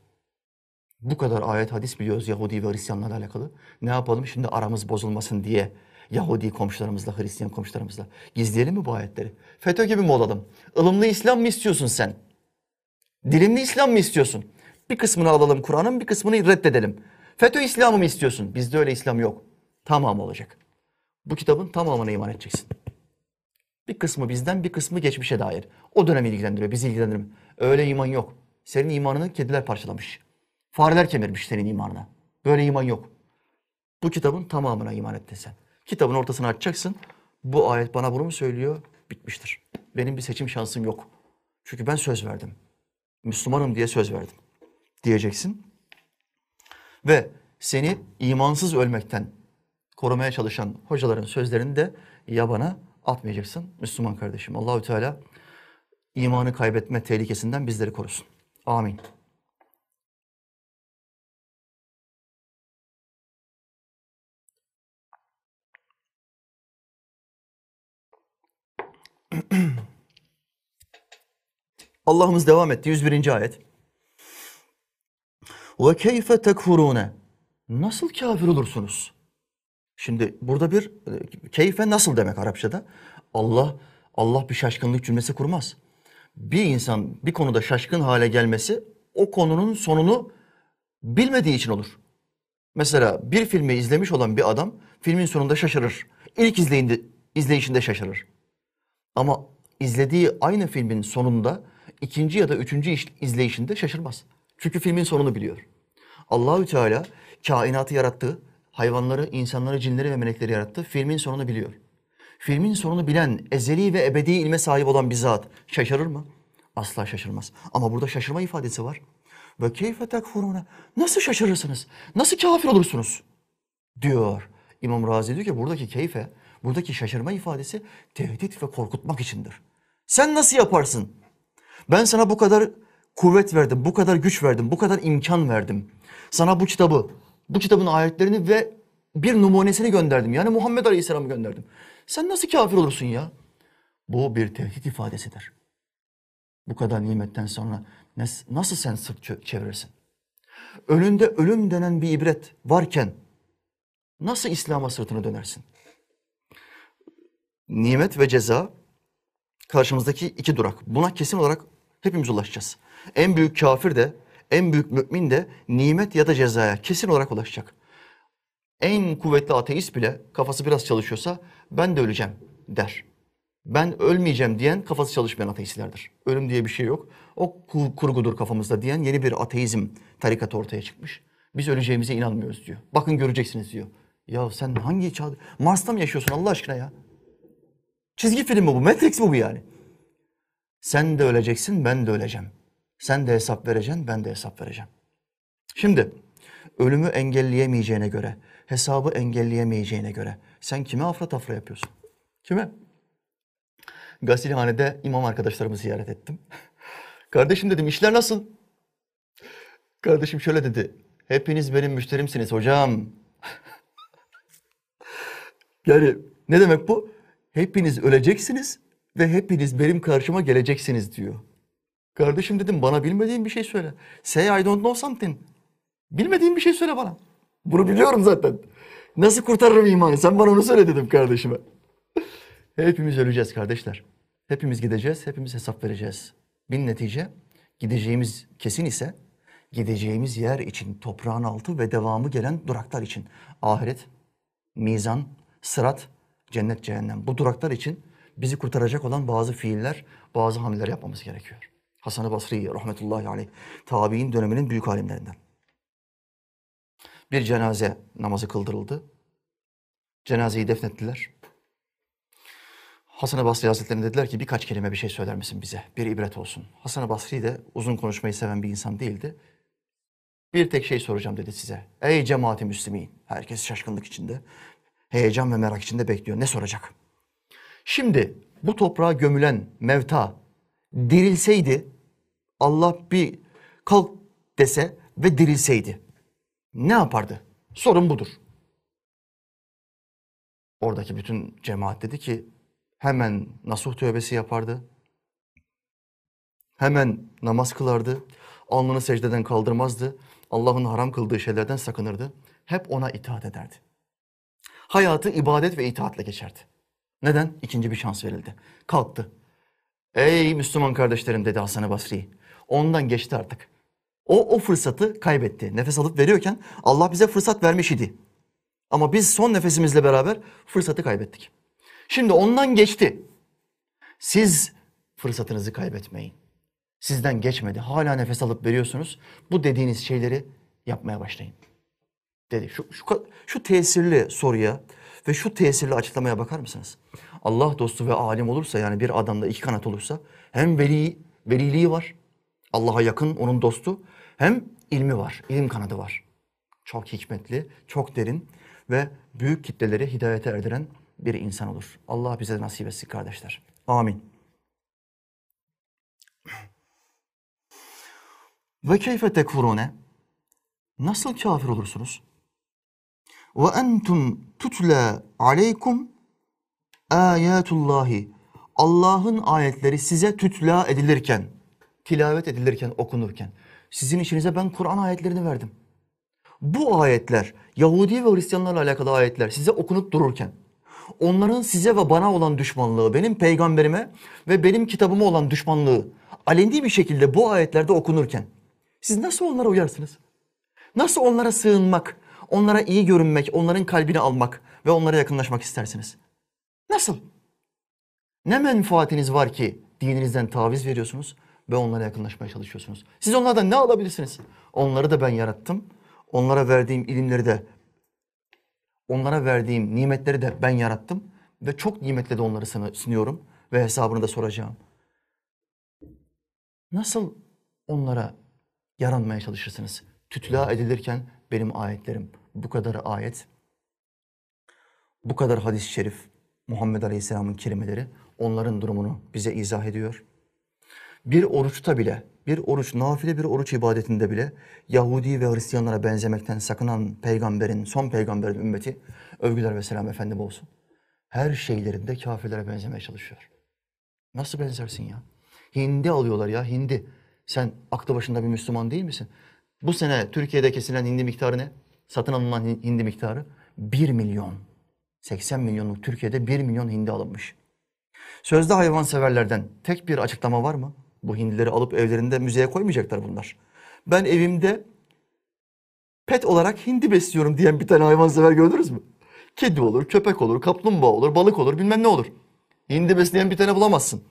Bu kadar ayet hadis biliyoruz Yahudi ve Hristiyanlarla alakalı. Ne yapalım şimdi aramız bozulmasın diye Yahudi komşularımızla, Hristiyan komşularımızla gizleyelim mi bu ayetleri? FETÖ gibi mi olalım? Ilımlı İslam mı istiyorsun sen? Dilimli İslam mı istiyorsun? Bir kısmını alalım Kur'an'ın, bir kısmını reddedelim. FETÖ İslam'ı mı istiyorsun? Bizde öyle İslam yok. Tamam olacak. Bu kitabın tamamına iman edeceksin. Bir kısmı bizden, bir kısmı geçmişe dair. O dönem ilgilendiriyor, bizi ilgilendirmiyor. Öyle iman yok. Senin imanını kediler parçalamış. Fareler kemirmiş senin imanına. Böyle iman yok. Bu kitabın tamamına iman ettin sen. Kitabın ortasını açacaksın. Bu ayet bana bunu mu söylüyor? Bitmiştir. Benim bir seçim şansım yok. Çünkü ben söz verdim. Müslümanım diye söz verdim. Diyeceksin. Ve seni imansız ölmekten korumaya çalışan hocaların sözlerini de yabana atmayacaksın Müslüman kardeşim. Allahü Teala imanı kaybetme tehlikesinden bizleri korusun. Amin. Allah'ımız devam etti. 101. ayet. Ve keyfe tekfurune. Nasıl kafir olursunuz? Şimdi burada bir e, keyfe nasıl demek Arapçada? Allah Allah bir şaşkınlık cümlesi kurmaz. Bir insan bir konuda şaşkın hale gelmesi o konunun sonunu bilmediği için olur. Mesela bir filmi izlemiş olan bir adam filmin sonunda şaşırır. İlk izleyinde, izleyişinde şaşırır. Ama izlediği aynı filmin sonunda ikinci ya da üçüncü iş- izleyişinde şaşırmaz. Çünkü filmin sonunu biliyor. Allahü Teala kainatı yarattı, hayvanları, insanları, cinleri ve melekleri yarattı. Filmin sonunu biliyor. Filmin sonunu bilen, ezeli ve ebedi ilme sahip olan bir zat şaşırır mı? Asla şaşırmaz. Ama burada şaşırma ifadesi var. Ve keyfe tekfurune. Nasıl şaşırırsınız? Nasıl kafir olursunuz? Diyor. İmam Razi diyor ki buradaki keyfe, buradaki şaşırma ifadesi tehdit ve korkutmak içindir. Sen nasıl yaparsın? Ben sana bu kadar kuvvet verdim, bu kadar güç verdim, bu kadar imkan verdim. Sana bu kitabı, bu kitabın ayetlerini ve bir numunesini gönderdim. Yani Muhammed Aleyhisselam'ı gönderdim. Sen nasıl kafir olursun ya? Bu bir tehdit ifadesidir. Bu kadar nimetten sonra nasıl sen sırt çevirirsin? Önünde ölüm denen bir ibret varken nasıl İslam'a sırtını dönersin? Nimet ve ceza karşımızdaki iki durak. Buna kesin olarak hepimiz ulaşacağız. En büyük kafir de, en büyük mümin de nimet ya da cezaya kesin olarak ulaşacak. En kuvvetli ateist bile kafası biraz çalışıyorsa ben de öleceğim der. Ben ölmeyeceğim diyen kafası çalışmayan ateistlerdir. Ölüm diye bir şey yok. O ku- kurgudur kafamızda diyen yeni bir ateizm tarikatı ortaya çıkmış. Biz öleceğimize inanmıyoruz diyor. Bakın göreceksiniz diyor. Ya sen hangi çağda... Mars'ta mı yaşıyorsun Allah aşkına ya? Çizgi film mi bu? Matrix mi bu yani? Sen de öleceksin, ben de öleceğim. Sen de hesap vereceksin, ben de hesap vereceğim. Şimdi ölümü engelleyemeyeceğine göre, hesabı engelleyemeyeceğine göre sen kime afra tafra yapıyorsun? Kime? Gasilhanede imam arkadaşlarımı ziyaret ettim. Kardeşim dedim işler nasıl? Kardeşim şöyle dedi. Hepiniz benim müşterimsiniz hocam. Yani ne demek bu? Hepiniz öleceksiniz ve hepiniz benim karşıma geleceksiniz diyor. Kardeşim dedim bana bilmediğin bir şey söyle. Say I don't know something. Bilmediğin bir şey söyle bana. Bunu biliyorum zaten. Nasıl kurtarırım imanı? Sen bana onu söyle dedim kardeşime. Hepimiz öleceğiz kardeşler. Hepimiz gideceğiz, hepimiz hesap vereceğiz. Bin netice gideceğimiz kesin ise gideceğimiz yer için toprağın altı ve devamı gelen duraklar için ahiret, mizan, sırat, cennet, cehennem. Bu duraklar için bizi kurtaracak olan bazı fiiller, bazı hamleler yapmamız gerekiyor. Hasan-ı Basri rahmetullahi aleyh tabi'in döneminin büyük alimlerinden. Bir cenaze namazı kıldırıldı. Cenazeyi defnettiler. Hasan-ı Basri Hazretleri'ne dediler ki birkaç kelime bir şey söyler misin bize? Bir ibret olsun. Hasan-ı Basri de uzun konuşmayı seven bir insan değildi. Bir tek şey soracağım dedi size. Ey cemaati müslimin. Herkes şaşkınlık içinde. Heyecan ve merak içinde bekliyor. Ne soracak? Şimdi bu toprağa gömülen mevta dirilseydi Allah bir kalk dese ve dirilseydi ne yapardı? Sorun budur. Oradaki bütün cemaat dedi ki hemen nasuh tövbesi yapardı. Hemen namaz kılardı. Alnını secdeden kaldırmazdı. Allah'ın haram kıldığı şeylerden sakınırdı. Hep ona itaat ederdi. Hayatı ibadet ve itaatle geçerdi. Neden? İkinci bir şans verildi. Kalktı. Ey Müslüman kardeşlerim dedi Hasan-ı Basri. Ondan geçti artık. O o fırsatı kaybetti. Nefes alıp veriyorken Allah bize fırsat vermiş idi. Ama biz son nefesimizle beraber fırsatı kaybettik. Şimdi ondan geçti. Siz fırsatınızı kaybetmeyin. Sizden geçmedi. Hala nefes alıp veriyorsunuz. Bu dediğiniz şeyleri yapmaya başlayın. Dedi. Şu, şu, şu tesirli soruya ve şu tesirli açıklamaya bakar mısınız? Allah dostu ve alim olursa yani bir adamda iki kanat olursa hem veli, veliliği var. Allah'a yakın onun dostu. Hem ilmi var. ilim kanadı var. Çok hikmetli, çok derin ve büyük kitleleri hidayete erdiren bir insan olur. Allah bize nasip etsin kardeşler. Amin. Ve keyfe tekfurune? Nasıl kafir olursunuz? Ve entum tutla aleykum ayatullahi. Allah'ın ayetleri size tütla edilirken, tilavet edilirken, okunurken. Sizin işinize ben Kur'an ayetlerini verdim. Bu ayetler, Yahudi ve Hristiyanlarla alakalı ayetler size okunup dururken, onların size ve bana olan düşmanlığı, benim peygamberime ve benim kitabıma olan düşmanlığı aleni bir şekilde bu ayetlerde okunurken, siz nasıl onlara uyarsınız? Nasıl onlara sığınmak, onlara iyi görünmek, onların kalbini almak ve onlara yakınlaşmak istersiniz? Nasıl? Ne menfaatiniz var ki dininizden taviz veriyorsunuz ve onlara yakınlaşmaya çalışıyorsunuz? Siz onlardan ne alabilirsiniz? Onları da ben yarattım. Onlara verdiğim ilimleri de, onlara verdiğim nimetleri de ben yarattım. Ve çok nimetle de onları sunuyorum ve hesabını da soracağım. Nasıl onlara yaranmaya çalışırsınız? Tütla edilirken benim ayetlerim, bu kadar ayet, bu kadar hadis-i şerif, Muhammed Aleyhisselam'ın kelimeleri onların durumunu bize izah ediyor. Bir oruçta bile, bir oruç, nafile bir oruç ibadetinde bile Yahudi ve Hristiyanlara benzemekten sakınan peygamberin, son peygamberin ümmeti, övgüler ve selam efendim olsun. Her şeylerinde kafirlere benzemeye çalışıyor. Nasıl benzersin ya? Hindi alıyorlar ya, hindi. Sen aklı başında bir Müslüman değil misin? Bu sene Türkiye'de kesilen hindi miktarı ne? Satın alınan hindi miktarı 1 milyon. 80 milyonluk Türkiye'de 1 milyon hindi alınmış. Sözde hayvanseverlerden tek bir açıklama var mı? Bu hindileri alıp evlerinde müzeye koymayacaklar bunlar. Ben evimde pet olarak hindi besliyorum diyen bir tane hayvansever gördünüz mü? Kedi olur, köpek olur, kaplumbağa olur, balık olur, bilmem ne olur. Hindi besleyen bir tane bulamazsın.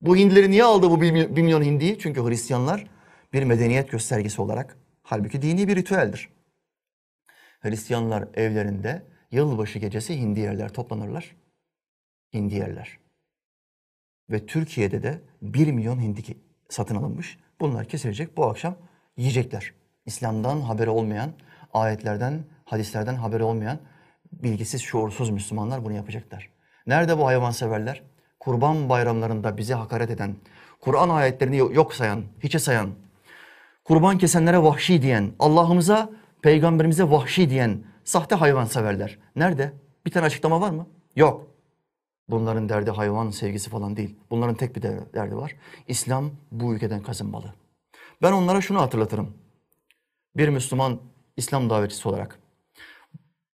Bu hindileri niye aldı bu bir milyon hindiyi? Çünkü Hristiyanlar bir medeniyet göstergesi olarak halbuki dini bir ritüeldir. Hristiyanlar evlerinde yılbaşı gecesi hindi yerler toplanırlar. Hindi yerler. Ve Türkiye'de de bir milyon hindi satın alınmış. Bunlar kesilecek bu akşam yiyecekler. İslam'dan haberi olmayan, ayetlerden, hadislerden haberi olmayan bilgisiz, şuursuz Müslümanlar bunu yapacaklar. Nerede bu hayvanseverler? Kurban bayramlarında bize hakaret eden, Kur'an ayetlerini yok sayan, hiçe sayan, kurban kesenlere vahşi diyen, Allah'ımıza, peygamberimize vahşi diyen sahte hayvanseverler. Nerede? Bir tane açıklama var mı? Yok. Bunların derdi hayvan sevgisi falan değil. Bunların tek bir derdi var. İslam bu ülkeden kazınmalı. Ben onlara şunu hatırlatırım. Bir Müslüman İslam davetçisi olarak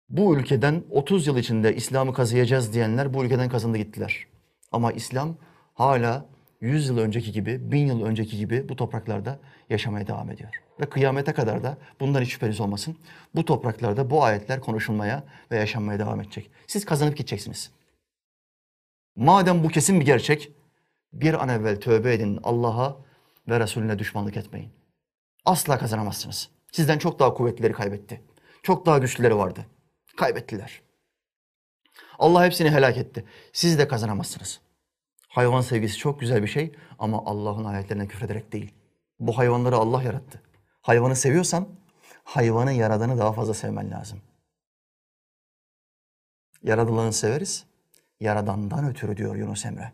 bu ülkeden 30 yıl içinde İslam'ı kazıyacağız diyenler bu ülkeden kazındı gittiler. Ama İslam hala 100 yıl önceki gibi, 1000 yıl önceki gibi bu topraklarda yaşamaya devam ediyor. Ve kıyamete kadar da bundan hiç şüpheniz olmasın. Bu topraklarda bu ayetler konuşulmaya ve yaşanmaya devam edecek. Siz kazanıp gideceksiniz. Madem bu kesin bir gerçek, bir an evvel tövbe edin Allah'a ve Resulüne düşmanlık etmeyin. Asla kazanamazsınız. Sizden çok daha kuvvetlileri kaybetti. Çok daha güçlüleri vardı. Kaybettiler. Allah hepsini helak etti. Siz de kazanamazsınız. Hayvan sevgisi çok güzel bir şey ama Allah'ın ayetlerine küfrederek değil. Bu hayvanları Allah yarattı. Hayvanı seviyorsan hayvanı yaradanı daha fazla sevmen lazım. Yaradılanı severiz. Yaradandan ötürü diyor Yunus Emre.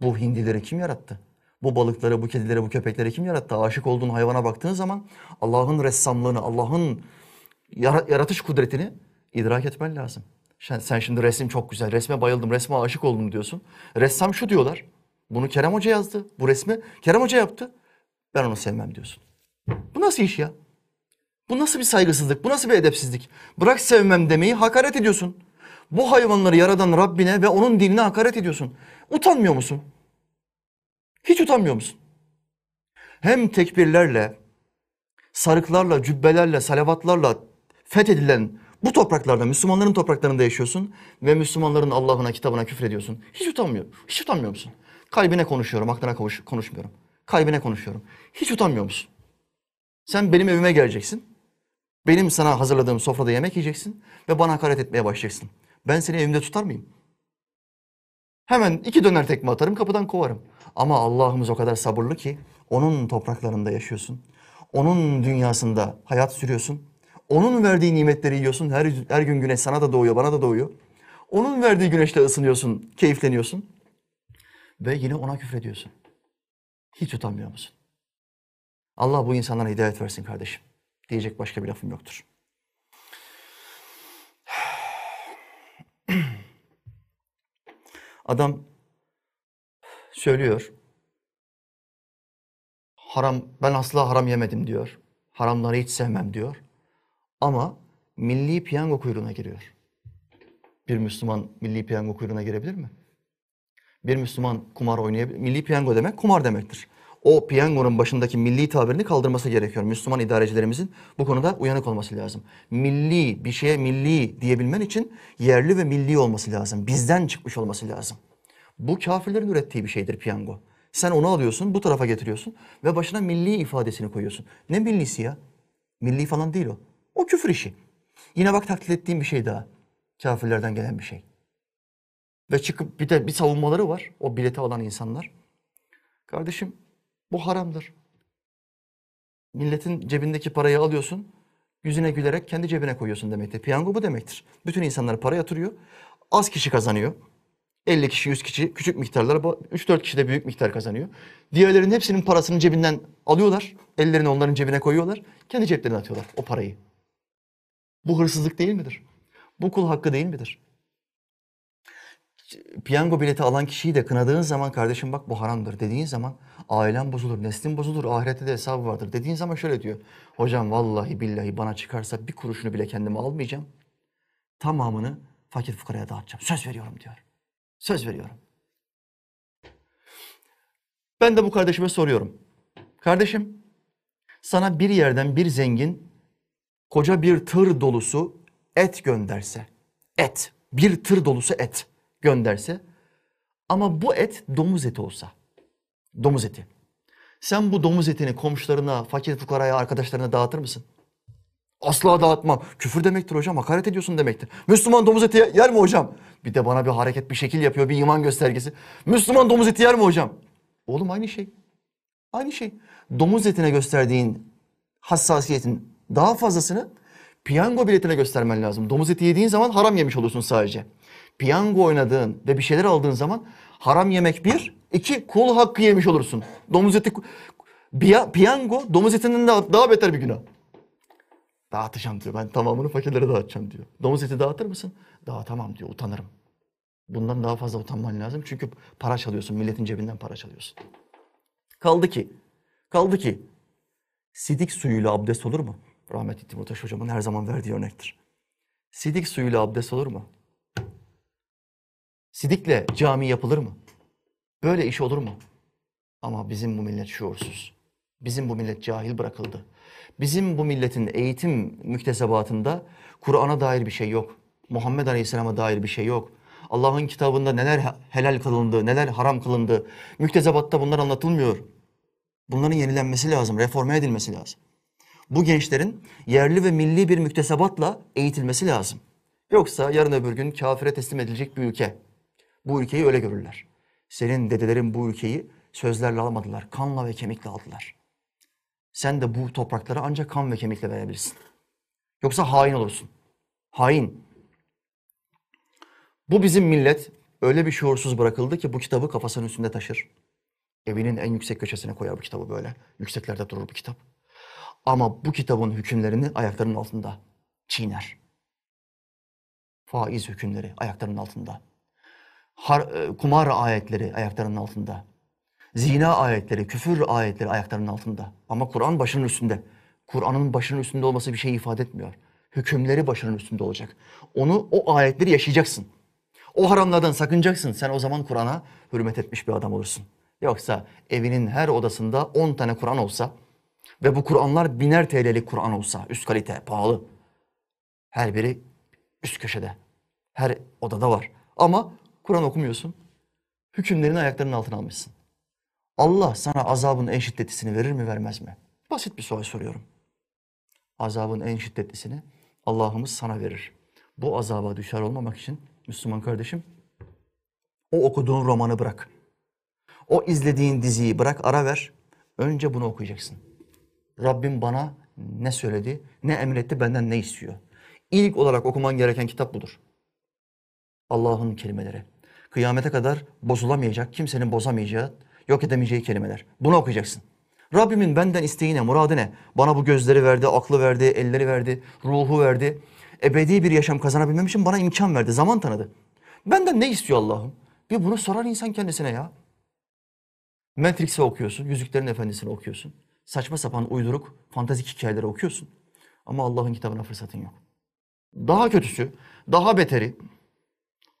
Bu hindileri kim yarattı? Bu balıkları, bu kedileri, bu köpekleri kim yarattı? Aşık olduğun hayvana baktığın zaman Allah'ın ressamlığını, Allah'ın yaratış kudretini idrak etmen lazım. Sen şimdi resim çok güzel, resme bayıldım, resme aşık oldum diyorsun. Ressam şu diyorlar, bunu Kerem Hoca yazdı, bu resmi Kerem Hoca yaptı. Ben onu sevmem diyorsun. Bu nasıl iş ya? Bu nasıl bir saygısızlık, bu nasıl bir edepsizlik? Bırak sevmem demeyi hakaret ediyorsun. Bu hayvanları yaradan Rabbine ve onun dinine hakaret ediyorsun. Utanmıyor musun? Hiç utanmıyor musun? Hem tekbirlerle, sarıklarla, cübbelerle, salavatlarla fethedilen Bu topraklarda, Müslümanların topraklarında yaşıyorsun ve Müslümanların Allah'ına, kitabına küfrediyorsun. Hiç utanmıyor. Hiç utanmıyor musun? Kalbine konuşuyorum, aklına konuş, konuşmuyorum. Kalbine konuşuyorum. Hiç utanmıyor musun? Sen benim evime geleceksin. Benim sana hazırladığım sofrada yemek yiyeceksin ve bana hakaret etmeye başlayacaksın. Ben seni evimde tutar mıyım? Hemen iki döner tekme atarım, kapıdan kovarım. Ama Allah'ımız o kadar sabırlı ki onun topraklarında yaşıyorsun. Onun dünyasında hayat sürüyorsun. Onun verdiği nimetleri yiyorsun. Her, her gün güneş sana da doğuyor, bana da doğuyor. Onun verdiği güneşle ısınıyorsun, keyifleniyorsun. Ve yine ona küfrediyorsun. Hiç utanmıyor musun? Allah bu insanlara hidayet versin kardeşim. Diyecek başka bir lafım yoktur. Adam söylüyor. Haram, ben asla haram yemedim diyor. Haramları hiç sevmem diyor. Ama milli piyango kuyruğuna giriyor. Bir Müslüman milli piyango kuyruğuna girebilir mi? Bir Müslüman kumar oynayabilir. Milli piyango demek kumar demektir. O piyangonun başındaki milli tabirini kaldırması gerekiyor. Müslüman idarecilerimizin bu konuda uyanık olması lazım. Milli bir şeye milli diyebilmen için yerli ve milli olması lazım. Bizden çıkmış olması lazım. Bu kafirlerin ürettiği bir şeydir piyango. Sen onu alıyorsun, bu tarafa getiriyorsun ve başına milli ifadesini koyuyorsun. Ne millisi ya? Milli falan değil o. O küfür işi. Yine bak taklit ettiğim bir şey daha. Kafirlerden gelen bir şey. Ve çıkıp bir de bir savunmaları var o bileti alan insanlar. Kardeşim bu haramdır. Milletin cebindeki parayı alıyorsun, yüzüne gülerek kendi cebine koyuyorsun demektir. Piyango bu demektir. Bütün insanlar para yatırıyor. Az kişi kazanıyor. 50 kişi, 100 kişi küçük miktarlar, 3-4 kişi de büyük miktar kazanıyor. Diğerlerinin hepsinin parasını cebinden alıyorlar. Ellerini onların cebine koyuyorlar. Kendi ceplerine atıyorlar o parayı. Bu hırsızlık değil midir? Bu kul hakkı değil midir? Piyango bileti alan kişiyi de kınadığın zaman kardeşim bak bu haramdır dediğin zaman ailen bozulur, neslin bozulur, ahirette de hesabı vardır dediğin zaman şöyle diyor. Hocam vallahi billahi bana çıkarsa bir kuruşunu bile kendime almayacağım. Tamamını fakir fukaraya dağıtacağım. Söz veriyorum diyor. Söz veriyorum. Ben de bu kardeşime soruyorum. Kardeşim sana bir yerden bir zengin koca bir tır dolusu et gönderse, et, bir tır dolusu et gönderse ama bu et domuz eti olsa, domuz eti. Sen bu domuz etini komşularına, fakir fukaraya, arkadaşlarına dağıtır mısın? Asla dağıtmam. Küfür demektir hocam, hakaret ediyorsun demektir. Müslüman domuz eti yer mi hocam? Bir de bana bir hareket, bir şekil yapıyor, bir iman göstergesi. Müslüman domuz eti yer mi hocam? Oğlum aynı şey. Aynı şey. Domuz etine gösterdiğin hassasiyetin daha fazlasını piyango biletine göstermen lazım. Domuz eti yediğin zaman haram yemiş olursun sadece. Piyango oynadığın ve bir şeyler aldığın zaman haram yemek bir, iki kul hakkı yemiş olursun. Domuz eti, piyango domuz etinden daha, daha beter bir günah. Dağıtacağım diyor. Ben tamamını fakirlere dağıtacağım diyor. Domuz eti dağıtır mısın? Dağıtamam diyor. Utanırım. Bundan daha fazla utanman lazım. Çünkü para çalıyorsun. Milletin cebinden para çalıyorsun. Kaldı ki, kaldı ki sidik suyuyla abdest olur mu? Rahmetli Timurtaş hocamın her zaman verdiği örnektir. Sidik suyuyla abdest olur mu? Sidikle cami yapılır mı? Böyle iş olur mu? Ama bizim bu millet şuursuz. Bizim bu millet cahil bırakıldı. Bizim bu milletin eğitim müktesebatında Kur'an'a dair bir şey yok. Muhammed Aleyhisselam'a dair bir şey yok. Allah'ın kitabında neler helal kılındı, neler haram kılındı. Müktesebatta bunlar anlatılmıyor. Bunların yenilenmesi lazım, reforme edilmesi lazım. Bu gençlerin yerli ve milli bir müktesebatla eğitilmesi lazım. Yoksa yarın öbür gün kafire teslim edilecek bir ülke. Bu ülkeyi öyle görürler. Senin dedelerin bu ülkeyi sözlerle almadılar, kanla ve kemikle aldılar. Sen de bu topraklara ancak kan ve kemikle verebilirsin. Yoksa hain olursun. Hain. Bu bizim millet öyle bir şuursuz bırakıldı ki bu kitabı kafasının üstünde taşır. Evinin en yüksek köşesine koyar bu kitabı böyle. Yükseklerde durur bu kitap. Ama bu kitabın hükümlerini ayaklarının altında çiğner. Faiz hükümleri ayaklarının altında. Har, e, kumar ayetleri ayaklarının altında. Zina ayetleri, küfür ayetleri ayaklarının altında. Ama Kur'an başının üstünde. Kur'an'ın başının üstünde olması bir şey ifade etmiyor. Hükümleri başının üstünde olacak. Onu, o ayetleri yaşayacaksın. O haramlardan sakınacaksın. Sen o zaman Kur'an'a hürmet etmiş bir adam olursun. Yoksa evinin her odasında 10 tane Kur'an olsa ve bu Kur'anlar biner TL'lik Kur'an olsa, üst kalite, pahalı. Her biri Üst köşede. Her odada var. Ama Kur'an okumuyorsun. Hükümlerini ayaklarının altına almışsın. Allah sana azabın en şiddetlisini verir mi vermez mi? Basit bir soru soruyorum. Azabın en şiddetlisini Allah'ımız sana verir. Bu azaba düşer olmamak için Müslüman kardeşim o okuduğun romanı bırak. O izlediğin diziyi bırak ara ver. Önce bunu okuyacaksın. Rabbim bana ne söyledi, ne emretti, benden ne istiyor. İlk olarak okuman gereken kitap budur. Allah'ın kelimeleri. Kıyamete kadar bozulamayacak, kimsenin bozamayacağı, yok edemeyeceği kelimeler. Bunu okuyacaksın. Rabbimin benden isteği ne, muradı ne? Bana bu gözleri verdi, aklı verdi, elleri verdi, ruhu verdi. Ebedi bir yaşam kazanabilmem için bana imkan verdi, zaman tanıdı. Benden ne istiyor Allah'ım? Bir bunu sorar insan kendisine ya. Matrix'i okuyorsun, Yüzüklerin Efendisi'ni okuyorsun. Saçma sapan uyduruk, fantastik hikayeleri okuyorsun. Ama Allah'ın kitabına fırsatın yok. Daha kötüsü, daha beteri,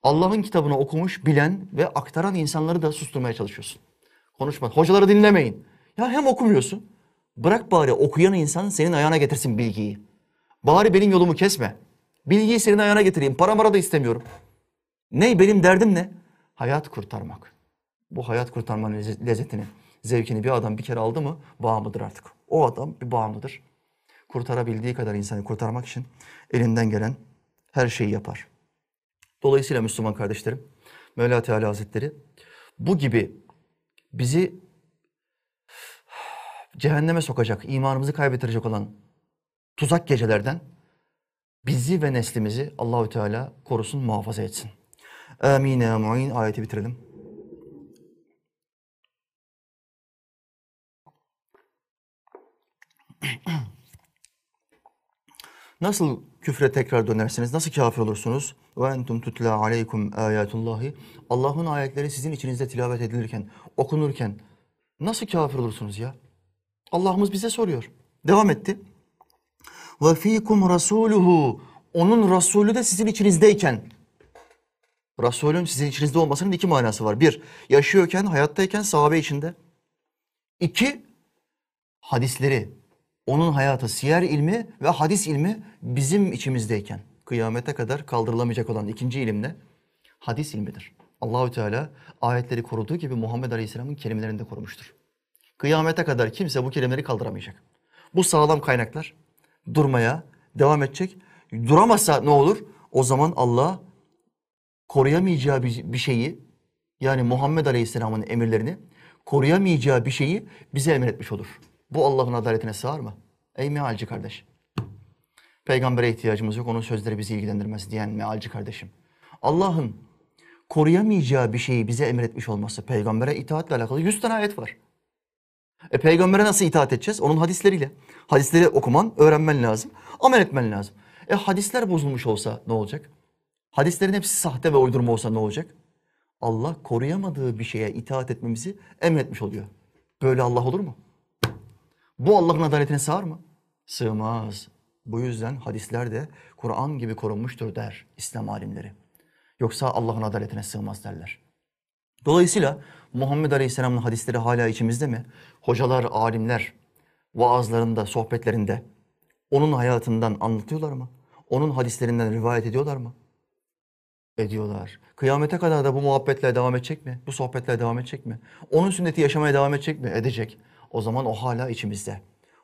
Allah'ın kitabını okumuş, bilen ve aktaran insanları da susturmaya çalışıyorsun. Konuşma, hocaları dinlemeyin. Ya hem okumuyorsun, bırak bari okuyan insan senin ayağına getirsin bilgiyi. Bari benim yolumu kesme. Bilgiyi senin ayağına getireyim, para mara da istemiyorum. Ne, benim derdim ne? Hayat kurtarmak. Bu hayat kurtarmanın lezze- lezzetini, zevkini bir adam bir kere aldı mı bağımlıdır artık. O adam bir bağımlıdır. Kurtarabildiği kadar insanı kurtarmak için elinden gelen her şeyi yapar. Dolayısıyla Müslüman kardeşlerim, Mevla Teala Hazretleri bu gibi bizi cehenneme sokacak, imanımızı kaybettirecek olan tuzak gecelerden bizi ve neslimizi Allahü Teala korusun, muhafaza etsin. Amin ya muin ayeti bitirelim. Nasıl küfre tekrar dönersiniz? Nasıl kafir olursunuz? Ve entum tutla aleykum ayatullahi. Allah'ın ayetleri sizin içinizde tilavet edilirken, okunurken nasıl kafir olursunuz ya? Allah'ımız bize soruyor. Devam etti. Ve fikum rasuluhu. Onun Resulü de sizin içinizdeyken. Resulün sizin içinizde olmasının iki manası var. Bir, yaşıyorken, hayattayken sahabe içinde. İki, hadisleri, onun hayatı, siyer ilmi ve hadis ilmi bizim içimizdeyken kıyamete kadar kaldırılamayacak olan ikinci ilim ne? Hadis ilmidir. Allahü Teala ayetleri koruduğu gibi Muhammed Aleyhisselam'ın kelimelerini de korumuştur. Kıyamete kadar kimse bu kelimeleri kaldıramayacak. Bu sağlam kaynaklar durmaya devam edecek. Duramazsa ne olur? O zaman Allah koruyamayacağı bir şeyi yani Muhammed Aleyhisselam'ın emirlerini koruyamayacağı bir şeyi bize emretmiş olur. Bu Allah'ın adaletine sığar mı? Ey mealci kardeş. Peygambere ihtiyacımız yok. Onun sözleri bizi ilgilendirmez diyen mealci kardeşim. Allah'ın koruyamayacağı bir şeyi bize emretmiş olması peygambere itaatle alakalı 100 tane ayet var. E peygambere nasıl itaat edeceğiz? Onun hadisleriyle. Hadisleri okuman, öğrenmen lazım. Amel etmen lazım. E hadisler bozulmuş olsa ne olacak? Hadislerin hepsi sahte ve uydurma olsa ne olacak? Allah koruyamadığı bir şeye itaat etmemizi emretmiş oluyor. Böyle Allah olur mu? Bu Allah'ın adaletine sığar mı? Sığmaz. Bu yüzden hadisler de Kur'an gibi korunmuştur der İslam alimleri. Yoksa Allah'ın adaletine sığmaz derler. Dolayısıyla Muhammed Aleyhisselam'ın hadisleri hala içimizde mi? Hocalar, alimler vaazlarında, sohbetlerinde onun hayatından anlatıyorlar mı? Onun hadislerinden rivayet ediyorlar mı? Ediyorlar. Kıyamete kadar da bu muhabbetler devam edecek mi? Bu sohbetler devam edecek mi? Onun sünneti yaşamaya devam edecek mi? Edecek. O zaman o hala içimizde.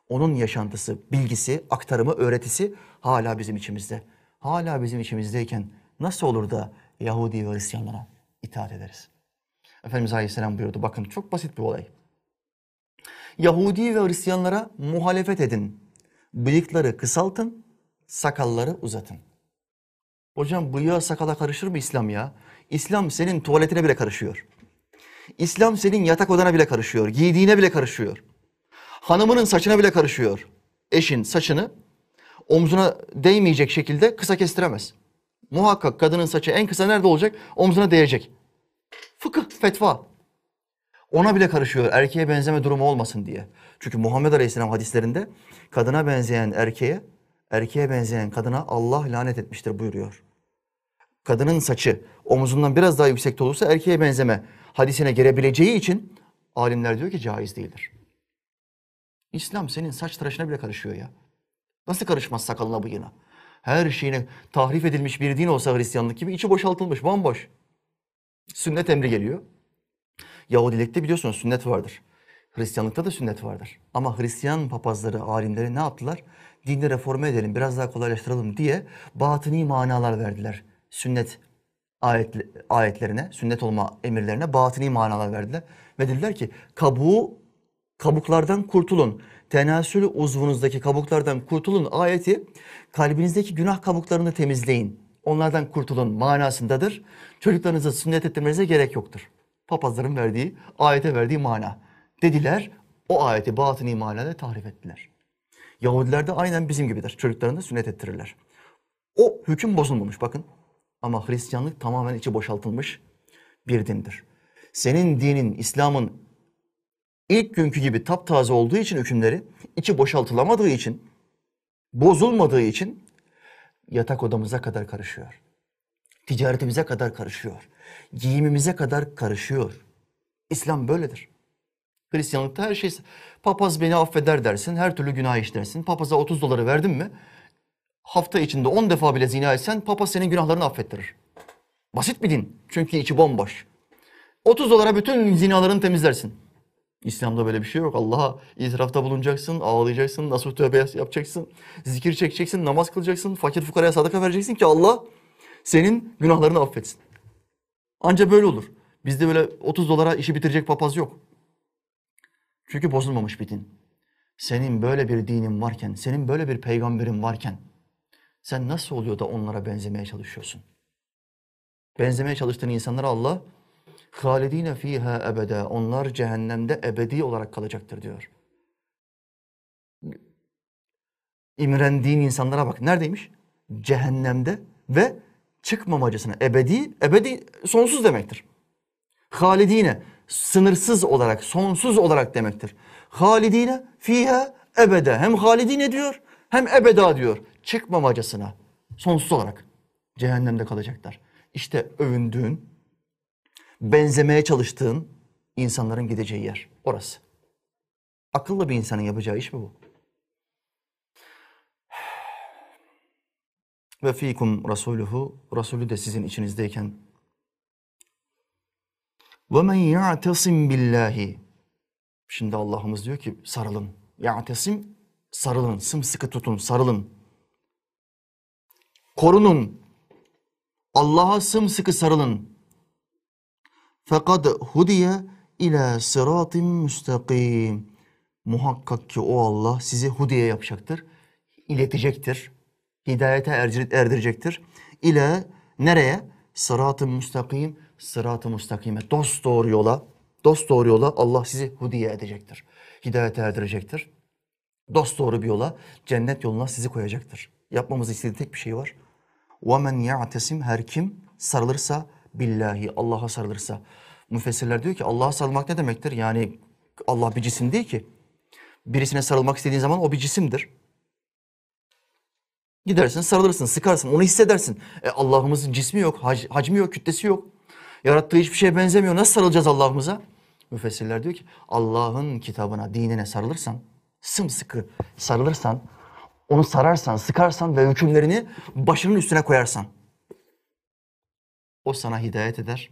Onun yaşantısı, bilgisi, aktarımı, öğretisi hala bizim içimizde. Hala bizim içimizdeyken nasıl olur da Yahudi ve Hristiyanlara itaat ederiz? Efendimiz Aleyhisselam buyurdu. Bakın çok basit bir olay. Yahudi ve Hristiyanlara muhalefet edin. Bıyıkları kısaltın, sakalları uzatın. Hocam bıyığa sakala karışır mı İslam ya? İslam senin tuvaletine bile karışıyor. İslam senin yatak odana bile karışıyor. Giydiğine bile karışıyor. Hanımının saçına bile karışıyor. Eşin saçını omzuna değmeyecek şekilde kısa kestiremez. Muhakkak kadının saçı en kısa nerede olacak? Omzuna değecek. Fıkıh, fetva. Ona bile karışıyor erkeğe benzeme durumu olmasın diye. Çünkü Muhammed Aleyhisselam hadislerinde kadına benzeyen erkeğe, erkeğe benzeyen kadına Allah lanet etmiştir buyuruyor. Kadının saçı omuzundan biraz daha yüksekte olursa erkeğe benzeme hadisine girebileceği için alimler diyor ki caiz değildir. İslam senin saç tıraşına bile karışıyor ya. Nasıl karışmaz sakalına bıyığına? her şeyine tahrif edilmiş bir din olsa Hristiyanlık gibi içi boşaltılmış, bomboş. Sünnet emri geliyor. Yahudilikte biliyorsunuz sünnet vardır. Hristiyanlıkta da sünnet vardır. Ama Hristiyan papazları, alimleri ne yaptılar? Dini reforme edelim, biraz daha kolaylaştıralım diye batıni manalar verdiler. Sünnet ayet, ayetlerine, sünnet olma emirlerine batıni manalar verdiler. Ve dediler ki kabuğu, kabuklardan kurtulun. Tenasülü uzvunuzdaki kabuklardan kurtulun ayeti kalbinizdeki günah kabuklarını temizleyin. Onlardan kurtulun manasındadır. Çocuklarınızı sünnet ettirmenize gerek yoktur. Papazların verdiği, ayete verdiği mana. Dediler, o ayeti batıni manada tahrif ettiler. Yahudiler de aynen bizim gibidir. Çocuklarını sünnet ettirirler. O hüküm bozulmamış bakın. Ama Hristiyanlık tamamen içi boşaltılmış bir dindir. Senin dinin, İslam'ın ilk günkü gibi taptaze olduğu için hükümleri, içi boşaltılamadığı için, bozulmadığı için yatak odamıza kadar karışıyor. Ticaretimize kadar karışıyor. Giyimimize kadar karışıyor. İslam böyledir. Hristiyanlıkta her şey papaz beni affeder dersin, her türlü günah işlersin. Papaza 30 doları verdin mi hafta içinde 10 defa bile zina etsen papaz senin günahlarını affettirir. Basit bir din. Çünkü içi bomboş. 30 dolara bütün zinalarını temizlersin. İslam'da böyle bir şey yok. Allah'a itirafta bulunacaksın, ağlayacaksın, nasuh tövbe yapacaksın, zikir çekeceksin, namaz kılacaksın, fakir fukaraya sadaka vereceksin ki Allah senin günahlarını affetsin. Anca böyle olur. Bizde böyle 30 dolara işi bitirecek papaz yok. Çünkü bozulmamış bir din. Senin böyle bir dinin varken, senin böyle bir peygamberin varken sen nasıl oluyor da onlara benzemeye çalışıyorsun? Benzemeye çalıştığın insanlara Allah halidine fiha ebede onlar cehennemde ebedi olarak kalacaktır diyor. İmrendiğin insanlara bak. Neredeymiş? Cehennemde ve çıkmamacısına. Ebedi, ebedi sonsuz demektir. Halidine sınırsız olarak, sonsuz olarak demektir. Halidine fiha ebede. Hem halidine diyor hem ebeda diyor. Çıkmamacasına sonsuz olarak cehennemde kalacaklar. İşte övündüğün, benzemeye çalıştığın insanların gideceği yer orası. Akıllı bir insanın yapacağı iş mi bu? Ve fikum rasuluhu, Resulü de sizin içinizdeyken ve men ya'tasim billahi. Şimdi Allah'ımız diyor ki sarılın. Ya'tasim sarılın, sımsıkı tutun, sarılın. Korunun. Allah'a sımsıkı sarılın. Fakat hudiye ila sıratim müstakim. Muhakkak ki o Allah sizi hudiye yapacaktır. iletecektir. Hidayete erdirecektir. İle nereye? Sırat-ı müstakim, sırat-ı müstakime. Dost doğru yola, dost doğru yola Allah sizi hudiye edecektir. Hidayete erdirecektir. Dost doğru bir yola, cennet yoluna sizi koyacaktır. Yapmamızı istediği tek bir şey var. وَمَنْ يَعْتَسِمْ Her kim sarılırsa billahi, Allah'a sarılırsa. Müfessirler diyor ki Allah'a sarılmak ne demektir? Yani Allah bir cisim değil ki. Birisine sarılmak istediğin zaman o bir cisimdir. Gidersin, sarılırsın, sıkarsın, onu hissedersin. E Allah'ımızın cismi yok, hac, hacmi yok, kütlesi yok. Yarattığı hiçbir şeye benzemiyor. Nasıl sarılacağız Allah'ımıza? Müfessirler diyor ki Allah'ın kitabına, dinine sarılırsan, sımsıkı sarılırsan, onu sararsan, sıkarsan ve hükümlerini başının üstüne koyarsan o sana hidayet eder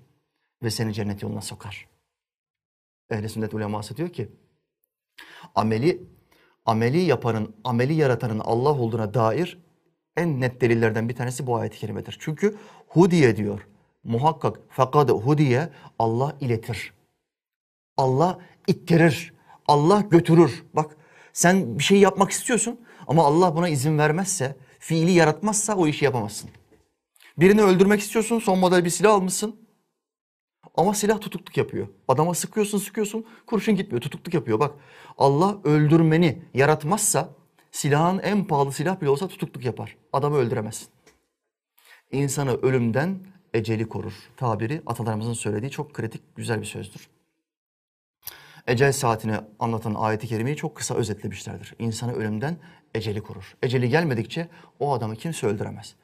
ve seni cennet yoluna sokar. Ehl-i sünnet uleması diyor ki ameli ameli yapanın, ameli yaratanın Allah olduğuna dair en net delillerden bir tanesi bu ayet-i kerimedir. Çünkü hudiye diyor. Muhakkak fakat hudiye Allah iletir. Allah ittirir. Allah götürür. Bak sen bir şey yapmak istiyorsun ama Allah buna izin vermezse, fiili yaratmazsa o işi yapamazsın. Birini öldürmek istiyorsun, son model bir silah almışsın. Ama silah tutukluk yapıyor. Adama sıkıyorsun sıkıyorsun, kurşun gitmiyor, tutukluk yapıyor. Bak Allah öldürmeni yaratmazsa silahın en pahalı silah bile olsa tutukluk yapar. Adamı öldüremezsin. İnsanı ölümden eceli korur. Tabiri atalarımızın söylediği çok kritik, güzel bir sözdür. Ecel saatini anlatan ayeti kerimeyi çok kısa özetlemişlerdir. İnsanı ölümden eceli korur. Eceli gelmedikçe o adamı kimse öldüremez.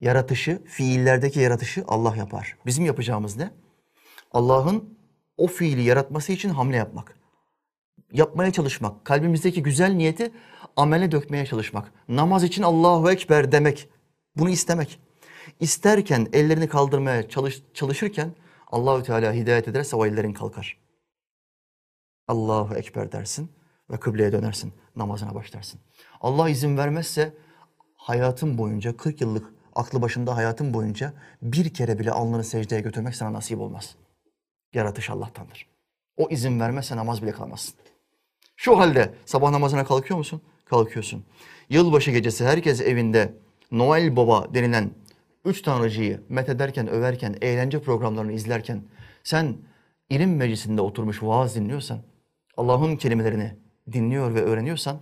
Yaratışı, fiillerdeki yaratışı Allah yapar. Bizim yapacağımız ne? Allah'ın o fiili yaratması için hamle yapmak. Yapmaya çalışmak. Kalbimizdeki güzel niyeti amele dökmeye çalışmak. Namaz için Allahu Ekber demek. Bunu istemek. İsterken ellerini kaldırmaya çalış, çalışırken Allahü Teala hidayet ederse o ellerin kalkar. Allahu Ekber dersin ve kıbleye dönersin. Namazına başlarsın. Allah izin vermezse hayatın boyunca 40 yıllık aklı başında hayatın boyunca bir kere bile alnını secdeye götürmek sana nasip olmaz. Yaratış Allah'tandır. O izin vermezse namaz bile kılamazsın. Şu halde sabah namazına kalkıyor musun? Kalkıyorsun. Yılbaşı gecesi herkes evinde Noel Baba denilen üç tanrıcıyı methederken, överken, eğlence programlarını izlerken sen ilim meclisinde oturmuş vaaz dinliyorsan, Allah'ın kelimelerini dinliyor ve öğreniyorsan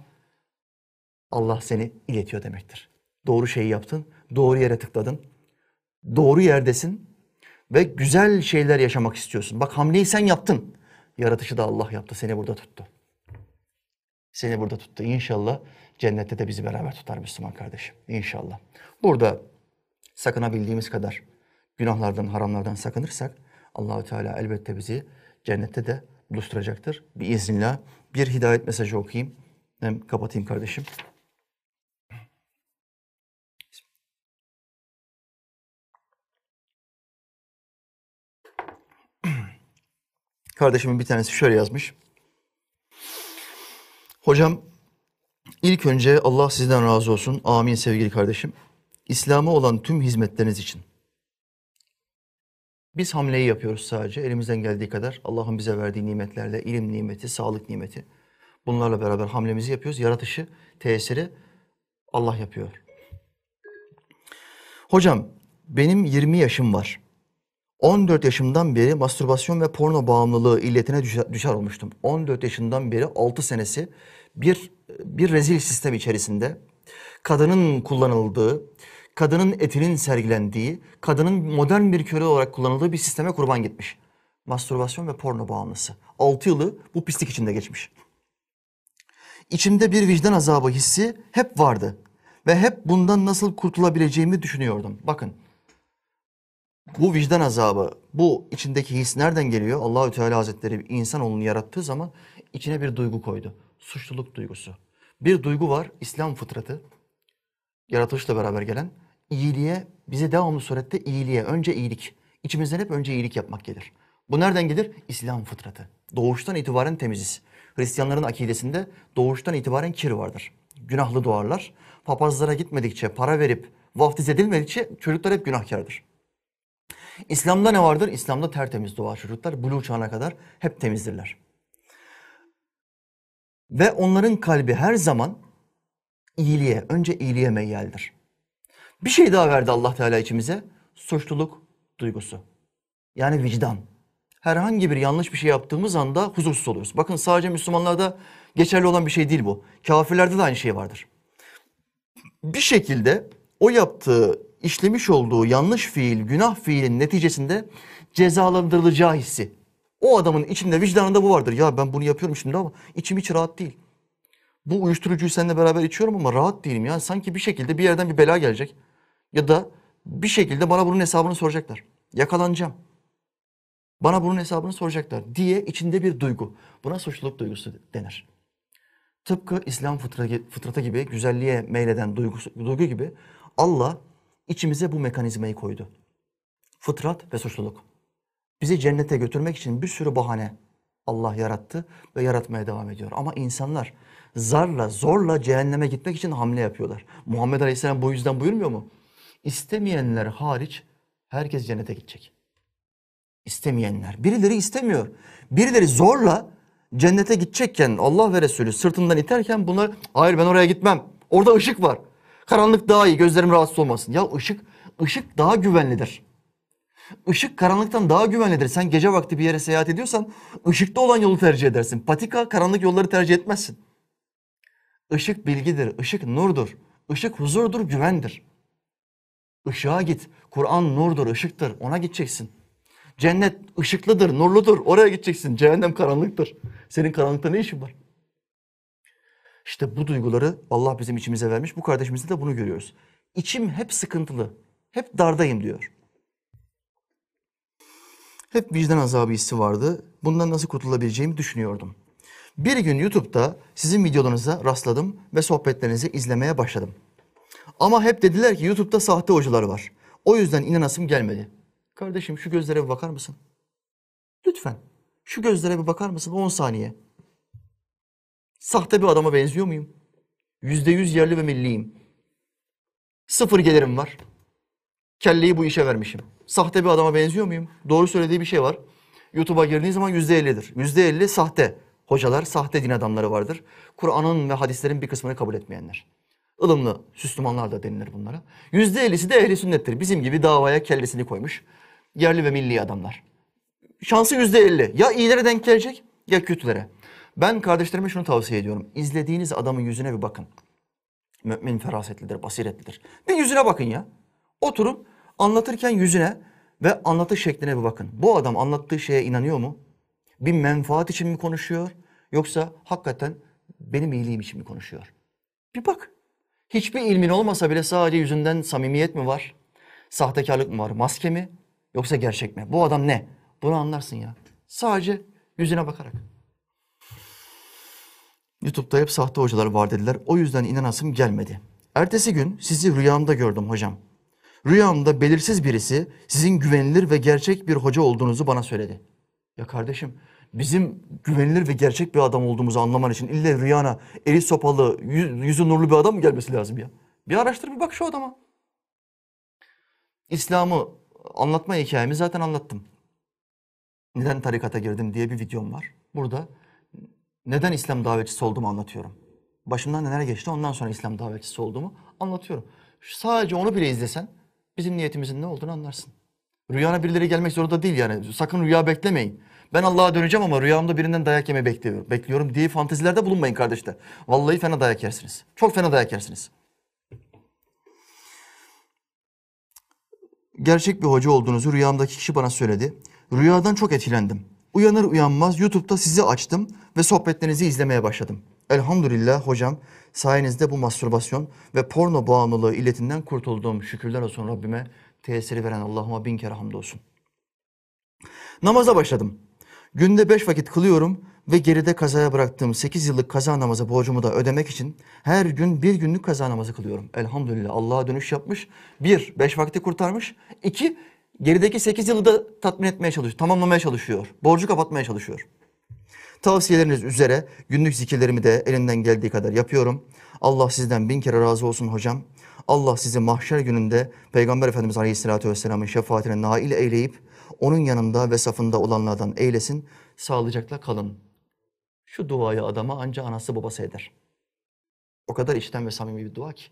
Allah seni iletiyor demektir. Doğru şeyi yaptın, doğru yere tıkladın, doğru yerdesin ve güzel şeyler yaşamak istiyorsun. Bak hamleyi sen yaptın. Yaratışı da Allah yaptı, seni burada tuttu. Seni burada tuttu. İnşallah cennette de bizi beraber tutar Müslüman kardeşim. İnşallah. Burada sakınabildiğimiz kadar günahlardan, haramlardan sakınırsak Allahü Teala elbette bizi cennette de buluşturacaktır. Bir iznillah bir hidayet mesajı okuyayım. Hem kapatayım kardeşim. Kardeşimin bir tanesi şöyle yazmış. Hocam ilk önce Allah sizden razı olsun. Amin sevgili kardeşim. İslam'a olan tüm hizmetleriniz için. Biz hamleyi yapıyoruz sadece elimizden geldiği kadar. Allah'ın bize verdiği nimetlerle, ilim nimeti, sağlık nimeti. Bunlarla beraber hamlemizi yapıyoruz. Yaratışı, tesiri Allah yapıyor. Hocam benim 20 yaşım var. 14 yaşımdan beri mastürbasyon ve porno bağımlılığı illetine düşer, düşer olmuştum. 14 yaşından beri 6 senesi bir bir rezil sistem içerisinde kadının kullanıldığı, kadının etinin sergilendiği, kadının modern bir köle olarak kullanıldığı bir sisteme kurban gitmiş. Mastürbasyon ve porno bağımlısı. 6 yılı bu pislik içinde geçmiş. İçimde bir vicdan azabı hissi hep vardı ve hep bundan nasıl kurtulabileceğimi düşünüyordum. Bakın bu vicdan azabı, bu içindeki his nereden geliyor? Allahü Teala Hazretleri insanoğlunu yarattığı zaman içine bir duygu koydu. Suçluluk duygusu. Bir duygu var, İslam fıtratı. Yaratılışla beraber gelen iyiliğe, bize devamlı surette iyiliğe, önce iyilik. İçimizden hep önce iyilik yapmak gelir. Bu nereden gelir? İslam fıtratı. Doğuştan itibaren temiziz. Hristiyanların akidesinde doğuştan itibaren kir vardır. Günahlı doğarlar. Papazlara gitmedikçe, para verip vaftiz edilmedikçe çocuklar hep günahkardır. İslam'da ne vardır? İslam'da tertemiz doğar çocuklar. Buluğ çağına kadar hep temizdirler. Ve onların kalbi her zaman iyiliğe, önce iyiliğe meyyaldir. Bir şey daha verdi Allah Teala içimize. Suçluluk duygusu. Yani vicdan. Herhangi bir yanlış bir şey yaptığımız anda huzursuz oluyoruz. Bakın sadece Müslümanlarda geçerli olan bir şey değil bu. Kafirlerde de aynı şey vardır. Bir şekilde o yaptığı, işlemiş olduğu yanlış fiil, günah fiilin neticesinde cezalandırılacağı hissi. O adamın içinde, vicdanında bu vardır. Ya ben bunu yapıyorum şimdi ama içim hiç rahat değil. Bu uyuşturucuyu seninle beraber içiyorum ama rahat değilim. Ya sanki bir şekilde bir yerden bir bela gelecek. Ya da bir şekilde bana bunun hesabını soracaklar. Yakalanacağım. Bana bunun hesabını soracaklar diye içinde bir duygu. Buna suçluluk duygusu denir. Tıpkı İslam fıtratı, gibi, güzelliğe meyleden duygusu, duygu gibi Allah içimize bu mekanizmayı koydu. Fıtrat ve suçluluk. Bizi cennete götürmek için bir sürü bahane Allah yarattı ve yaratmaya devam ediyor. Ama insanlar zarla, zorla cehenneme gitmek için hamle yapıyorlar. Muhammed Aleyhisselam bu yüzden buyurmuyor mu? İstemeyenler hariç herkes cennete gidecek. İstemeyenler. Birileri istemiyor. Birileri zorla cennete gidecekken Allah ve Resulü sırtından iterken bunlar hayır ben oraya gitmem. Orada ışık var. Karanlık daha iyi gözlerim rahatsız olmasın. Ya ışık, ışık daha güvenlidir. Işık karanlıktan daha güvenlidir. Sen gece vakti bir yere seyahat ediyorsan ışıkta olan yolu tercih edersin. Patika karanlık yolları tercih etmezsin. Işık bilgidir, ışık nurdur. Işık huzurdur, güvendir. Işığa git. Kur'an nurdur, ışıktır. Ona gideceksin. Cennet ışıklıdır, nurludur. Oraya gideceksin. Cehennem karanlıktır. Senin karanlıkta ne işin var? İşte bu duyguları Allah bizim içimize vermiş. Bu kardeşimizde de bunu görüyoruz. İçim hep sıkıntılı. Hep dardayım diyor. Hep vicdan azabı hissi vardı. Bundan nasıl kurtulabileceğimi düşünüyordum. Bir gün YouTube'da sizin videolarınıza rastladım ve sohbetlerinizi izlemeye başladım. Ama hep dediler ki YouTube'da sahte hocalar var. O yüzden inanasım gelmedi. Kardeşim şu gözlere bir bakar mısın? Lütfen. Şu gözlere bir bakar mısın? 10 saniye. Sahte bir adama benziyor muyum? Yüzde yüz yerli ve milliyim. Sıfır gelirim var. Kelleyi bu işe vermişim. Sahte bir adama benziyor muyum? Doğru söylediği bir şey var. YouTube'a girdiğin zaman yüzde ellidir. Yüzde elli sahte. Hocalar, sahte din adamları vardır. Kur'an'ın ve hadislerin bir kısmını kabul etmeyenler. Ilımlı Süslümanlar da denilir bunlara. Yüzde ellisi de ehli sünnettir. Bizim gibi davaya kellesini koymuş. Yerli ve milli adamlar. Şansı yüzde elli. Ya iyilere denk gelecek ya kötülere. Ben kardeşlerime şunu tavsiye ediyorum. İzlediğiniz adamın yüzüne bir bakın. Mümin ferasetlidir, basiretlidir. Bir yüzüne bakın ya. Oturun anlatırken yüzüne ve anlatış şekline bir bakın. Bu adam anlattığı şeye inanıyor mu? Bir menfaat için mi konuşuyor? Yoksa hakikaten benim iyiliğim için mi konuşuyor? Bir bak. Hiçbir ilmin olmasa bile sadece yüzünden samimiyet mi var? Sahtekarlık mı var? Maske mi? Yoksa gerçek mi? Bu adam ne? Bunu anlarsın ya. Sadece yüzüne bakarak. YouTube'da hep sahte hocalar var dediler. O yüzden inanasım gelmedi. Ertesi gün sizi rüyamda gördüm hocam. Rüyamda belirsiz birisi sizin güvenilir ve gerçek bir hoca olduğunuzu bana söyledi. Ya kardeşim bizim güvenilir ve gerçek bir adam olduğumuzu anlaman için illa rüyana eli sopalı, yüz- yüzü nurlu bir adam mı gelmesi lazım ya? Bir araştır bir bak şu adama. İslam'ı anlatma hikayemi zaten anlattım. Neden tarikata girdim diye bir videom var. Burada neden İslam davetçisi olduğumu anlatıyorum. Başımdan neler geçti ondan sonra İslam davetçisi olduğumu anlatıyorum. Sadece onu bile izlesen bizim niyetimizin ne olduğunu anlarsın. Rüyana birileri gelmek zorunda değil yani. Sakın rüya beklemeyin. Ben Allah'a döneceğim ama rüyamda birinden dayak yeme bekliyorum, bekliyorum diye fantezilerde bulunmayın kardeşler. Vallahi fena dayak yersiniz. Çok fena dayak yersiniz. Gerçek bir hoca olduğunuzu rüyamdaki kişi bana söyledi. Rüyadan çok etkilendim. Uyanır uyanmaz YouTube'da sizi açtım ve sohbetlerinizi izlemeye başladım. Elhamdülillah hocam sayenizde bu mastürbasyon ve porno bağımlılığı illetinden kurtuldum. Şükürler olsun Rabbime tesiri veren Allah'ıma bin kere hamdolsun. Namaza başladım. Günde beş vakit kılıyorum ve geride kazaya bıraktığım 8 yıllık kaza namazı borcumu da ödemek için her gün bir günlük kaza namazı kılıyorum. Elhamdülillah Allah'a dönüş yapmış. Bir, beş vakti kurtarmış. İki, gerideki 8 yılı da tatmin etmeye çalışıyor, tamamlamaya çalışıyor. Borcu kapatmaya çalışıyor. Tavsiyeleriniz üzere günlük zikirlerimi de elinden geldiği kadar yapıyorum. Allah sizden bin kere razı olsun hocam. Allah sizi mahşer gününde Peygamber Efendimiz Aleyhisselatü Vesselam'ın şefaatine nail eyleyip onun yanında ve safında olanlardan eylesin. Sağlıcakla kalın. Şu duayı adama anca anası babası eder. O kadar içten ve samimi bir dua ki.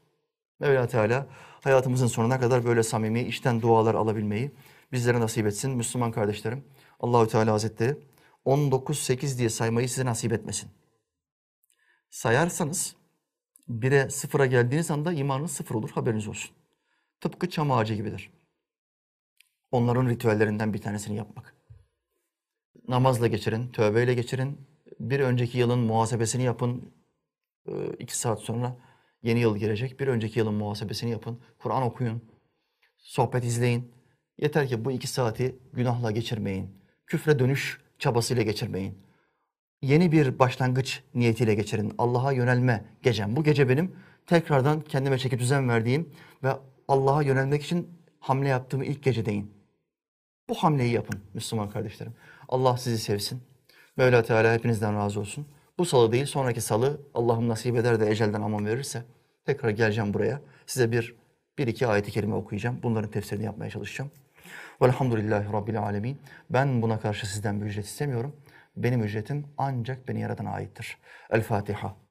Mevla Teala hayatımızın sonuna kadar böyle samimi, içten dualar alabilmeyi bizlere nasip etsin. Müslüman kardeşlerim, Allahü Teala Hazretleri 19-8 diye saymayı size nasip etmesin. Sayarsanız 1'e sıfıra geldiğiniz anda imanınız sıfır olur haberiniz olsun. Tıpkı çam ağacı gibidir. Onların ritüellerinden bir tanesini yapmak. Namazla geçirin, tövbeyle geçirin. Bir önceki yılın muhasebesini yapın. Ee, iki saat sonra yeni yıl girecek. Bir önceki yılın muhasebesini yapın. Kur'an okuyun. Sohbet izleyin. Yeter ki bu iki saati günahla geçirmeyin. Küfre dönüş çabasıyla geçirmeyin. Yeni bir başlangıç niyetiyle geçirin. Allah'a yönelme gecem. Bu gece benim tekrardan kendime çeki düzen verdiğim ve Allah'a yönelmek için hamle yaptığım ilk gece deyin. Bu hamleyi yapın Müslüman kardeşlerim. Allah sizi sevsin. Mevla Teala hepinizden razı olsun. Bu salı değil sonraki salı Allah'ım nasip eder de ecelden aman verirse tekrar geleceğim buraya. Size bir, bir iki ayeti kerime okuyacağım. Bunların tefsirini yapmaya çalışacağım. Velhamdülillahi Rabbil Alemin. Ben buna karşı sizden bir ücret istemiyorum. Benim ücretim ancak beni yaradana aittir. El Fatiha.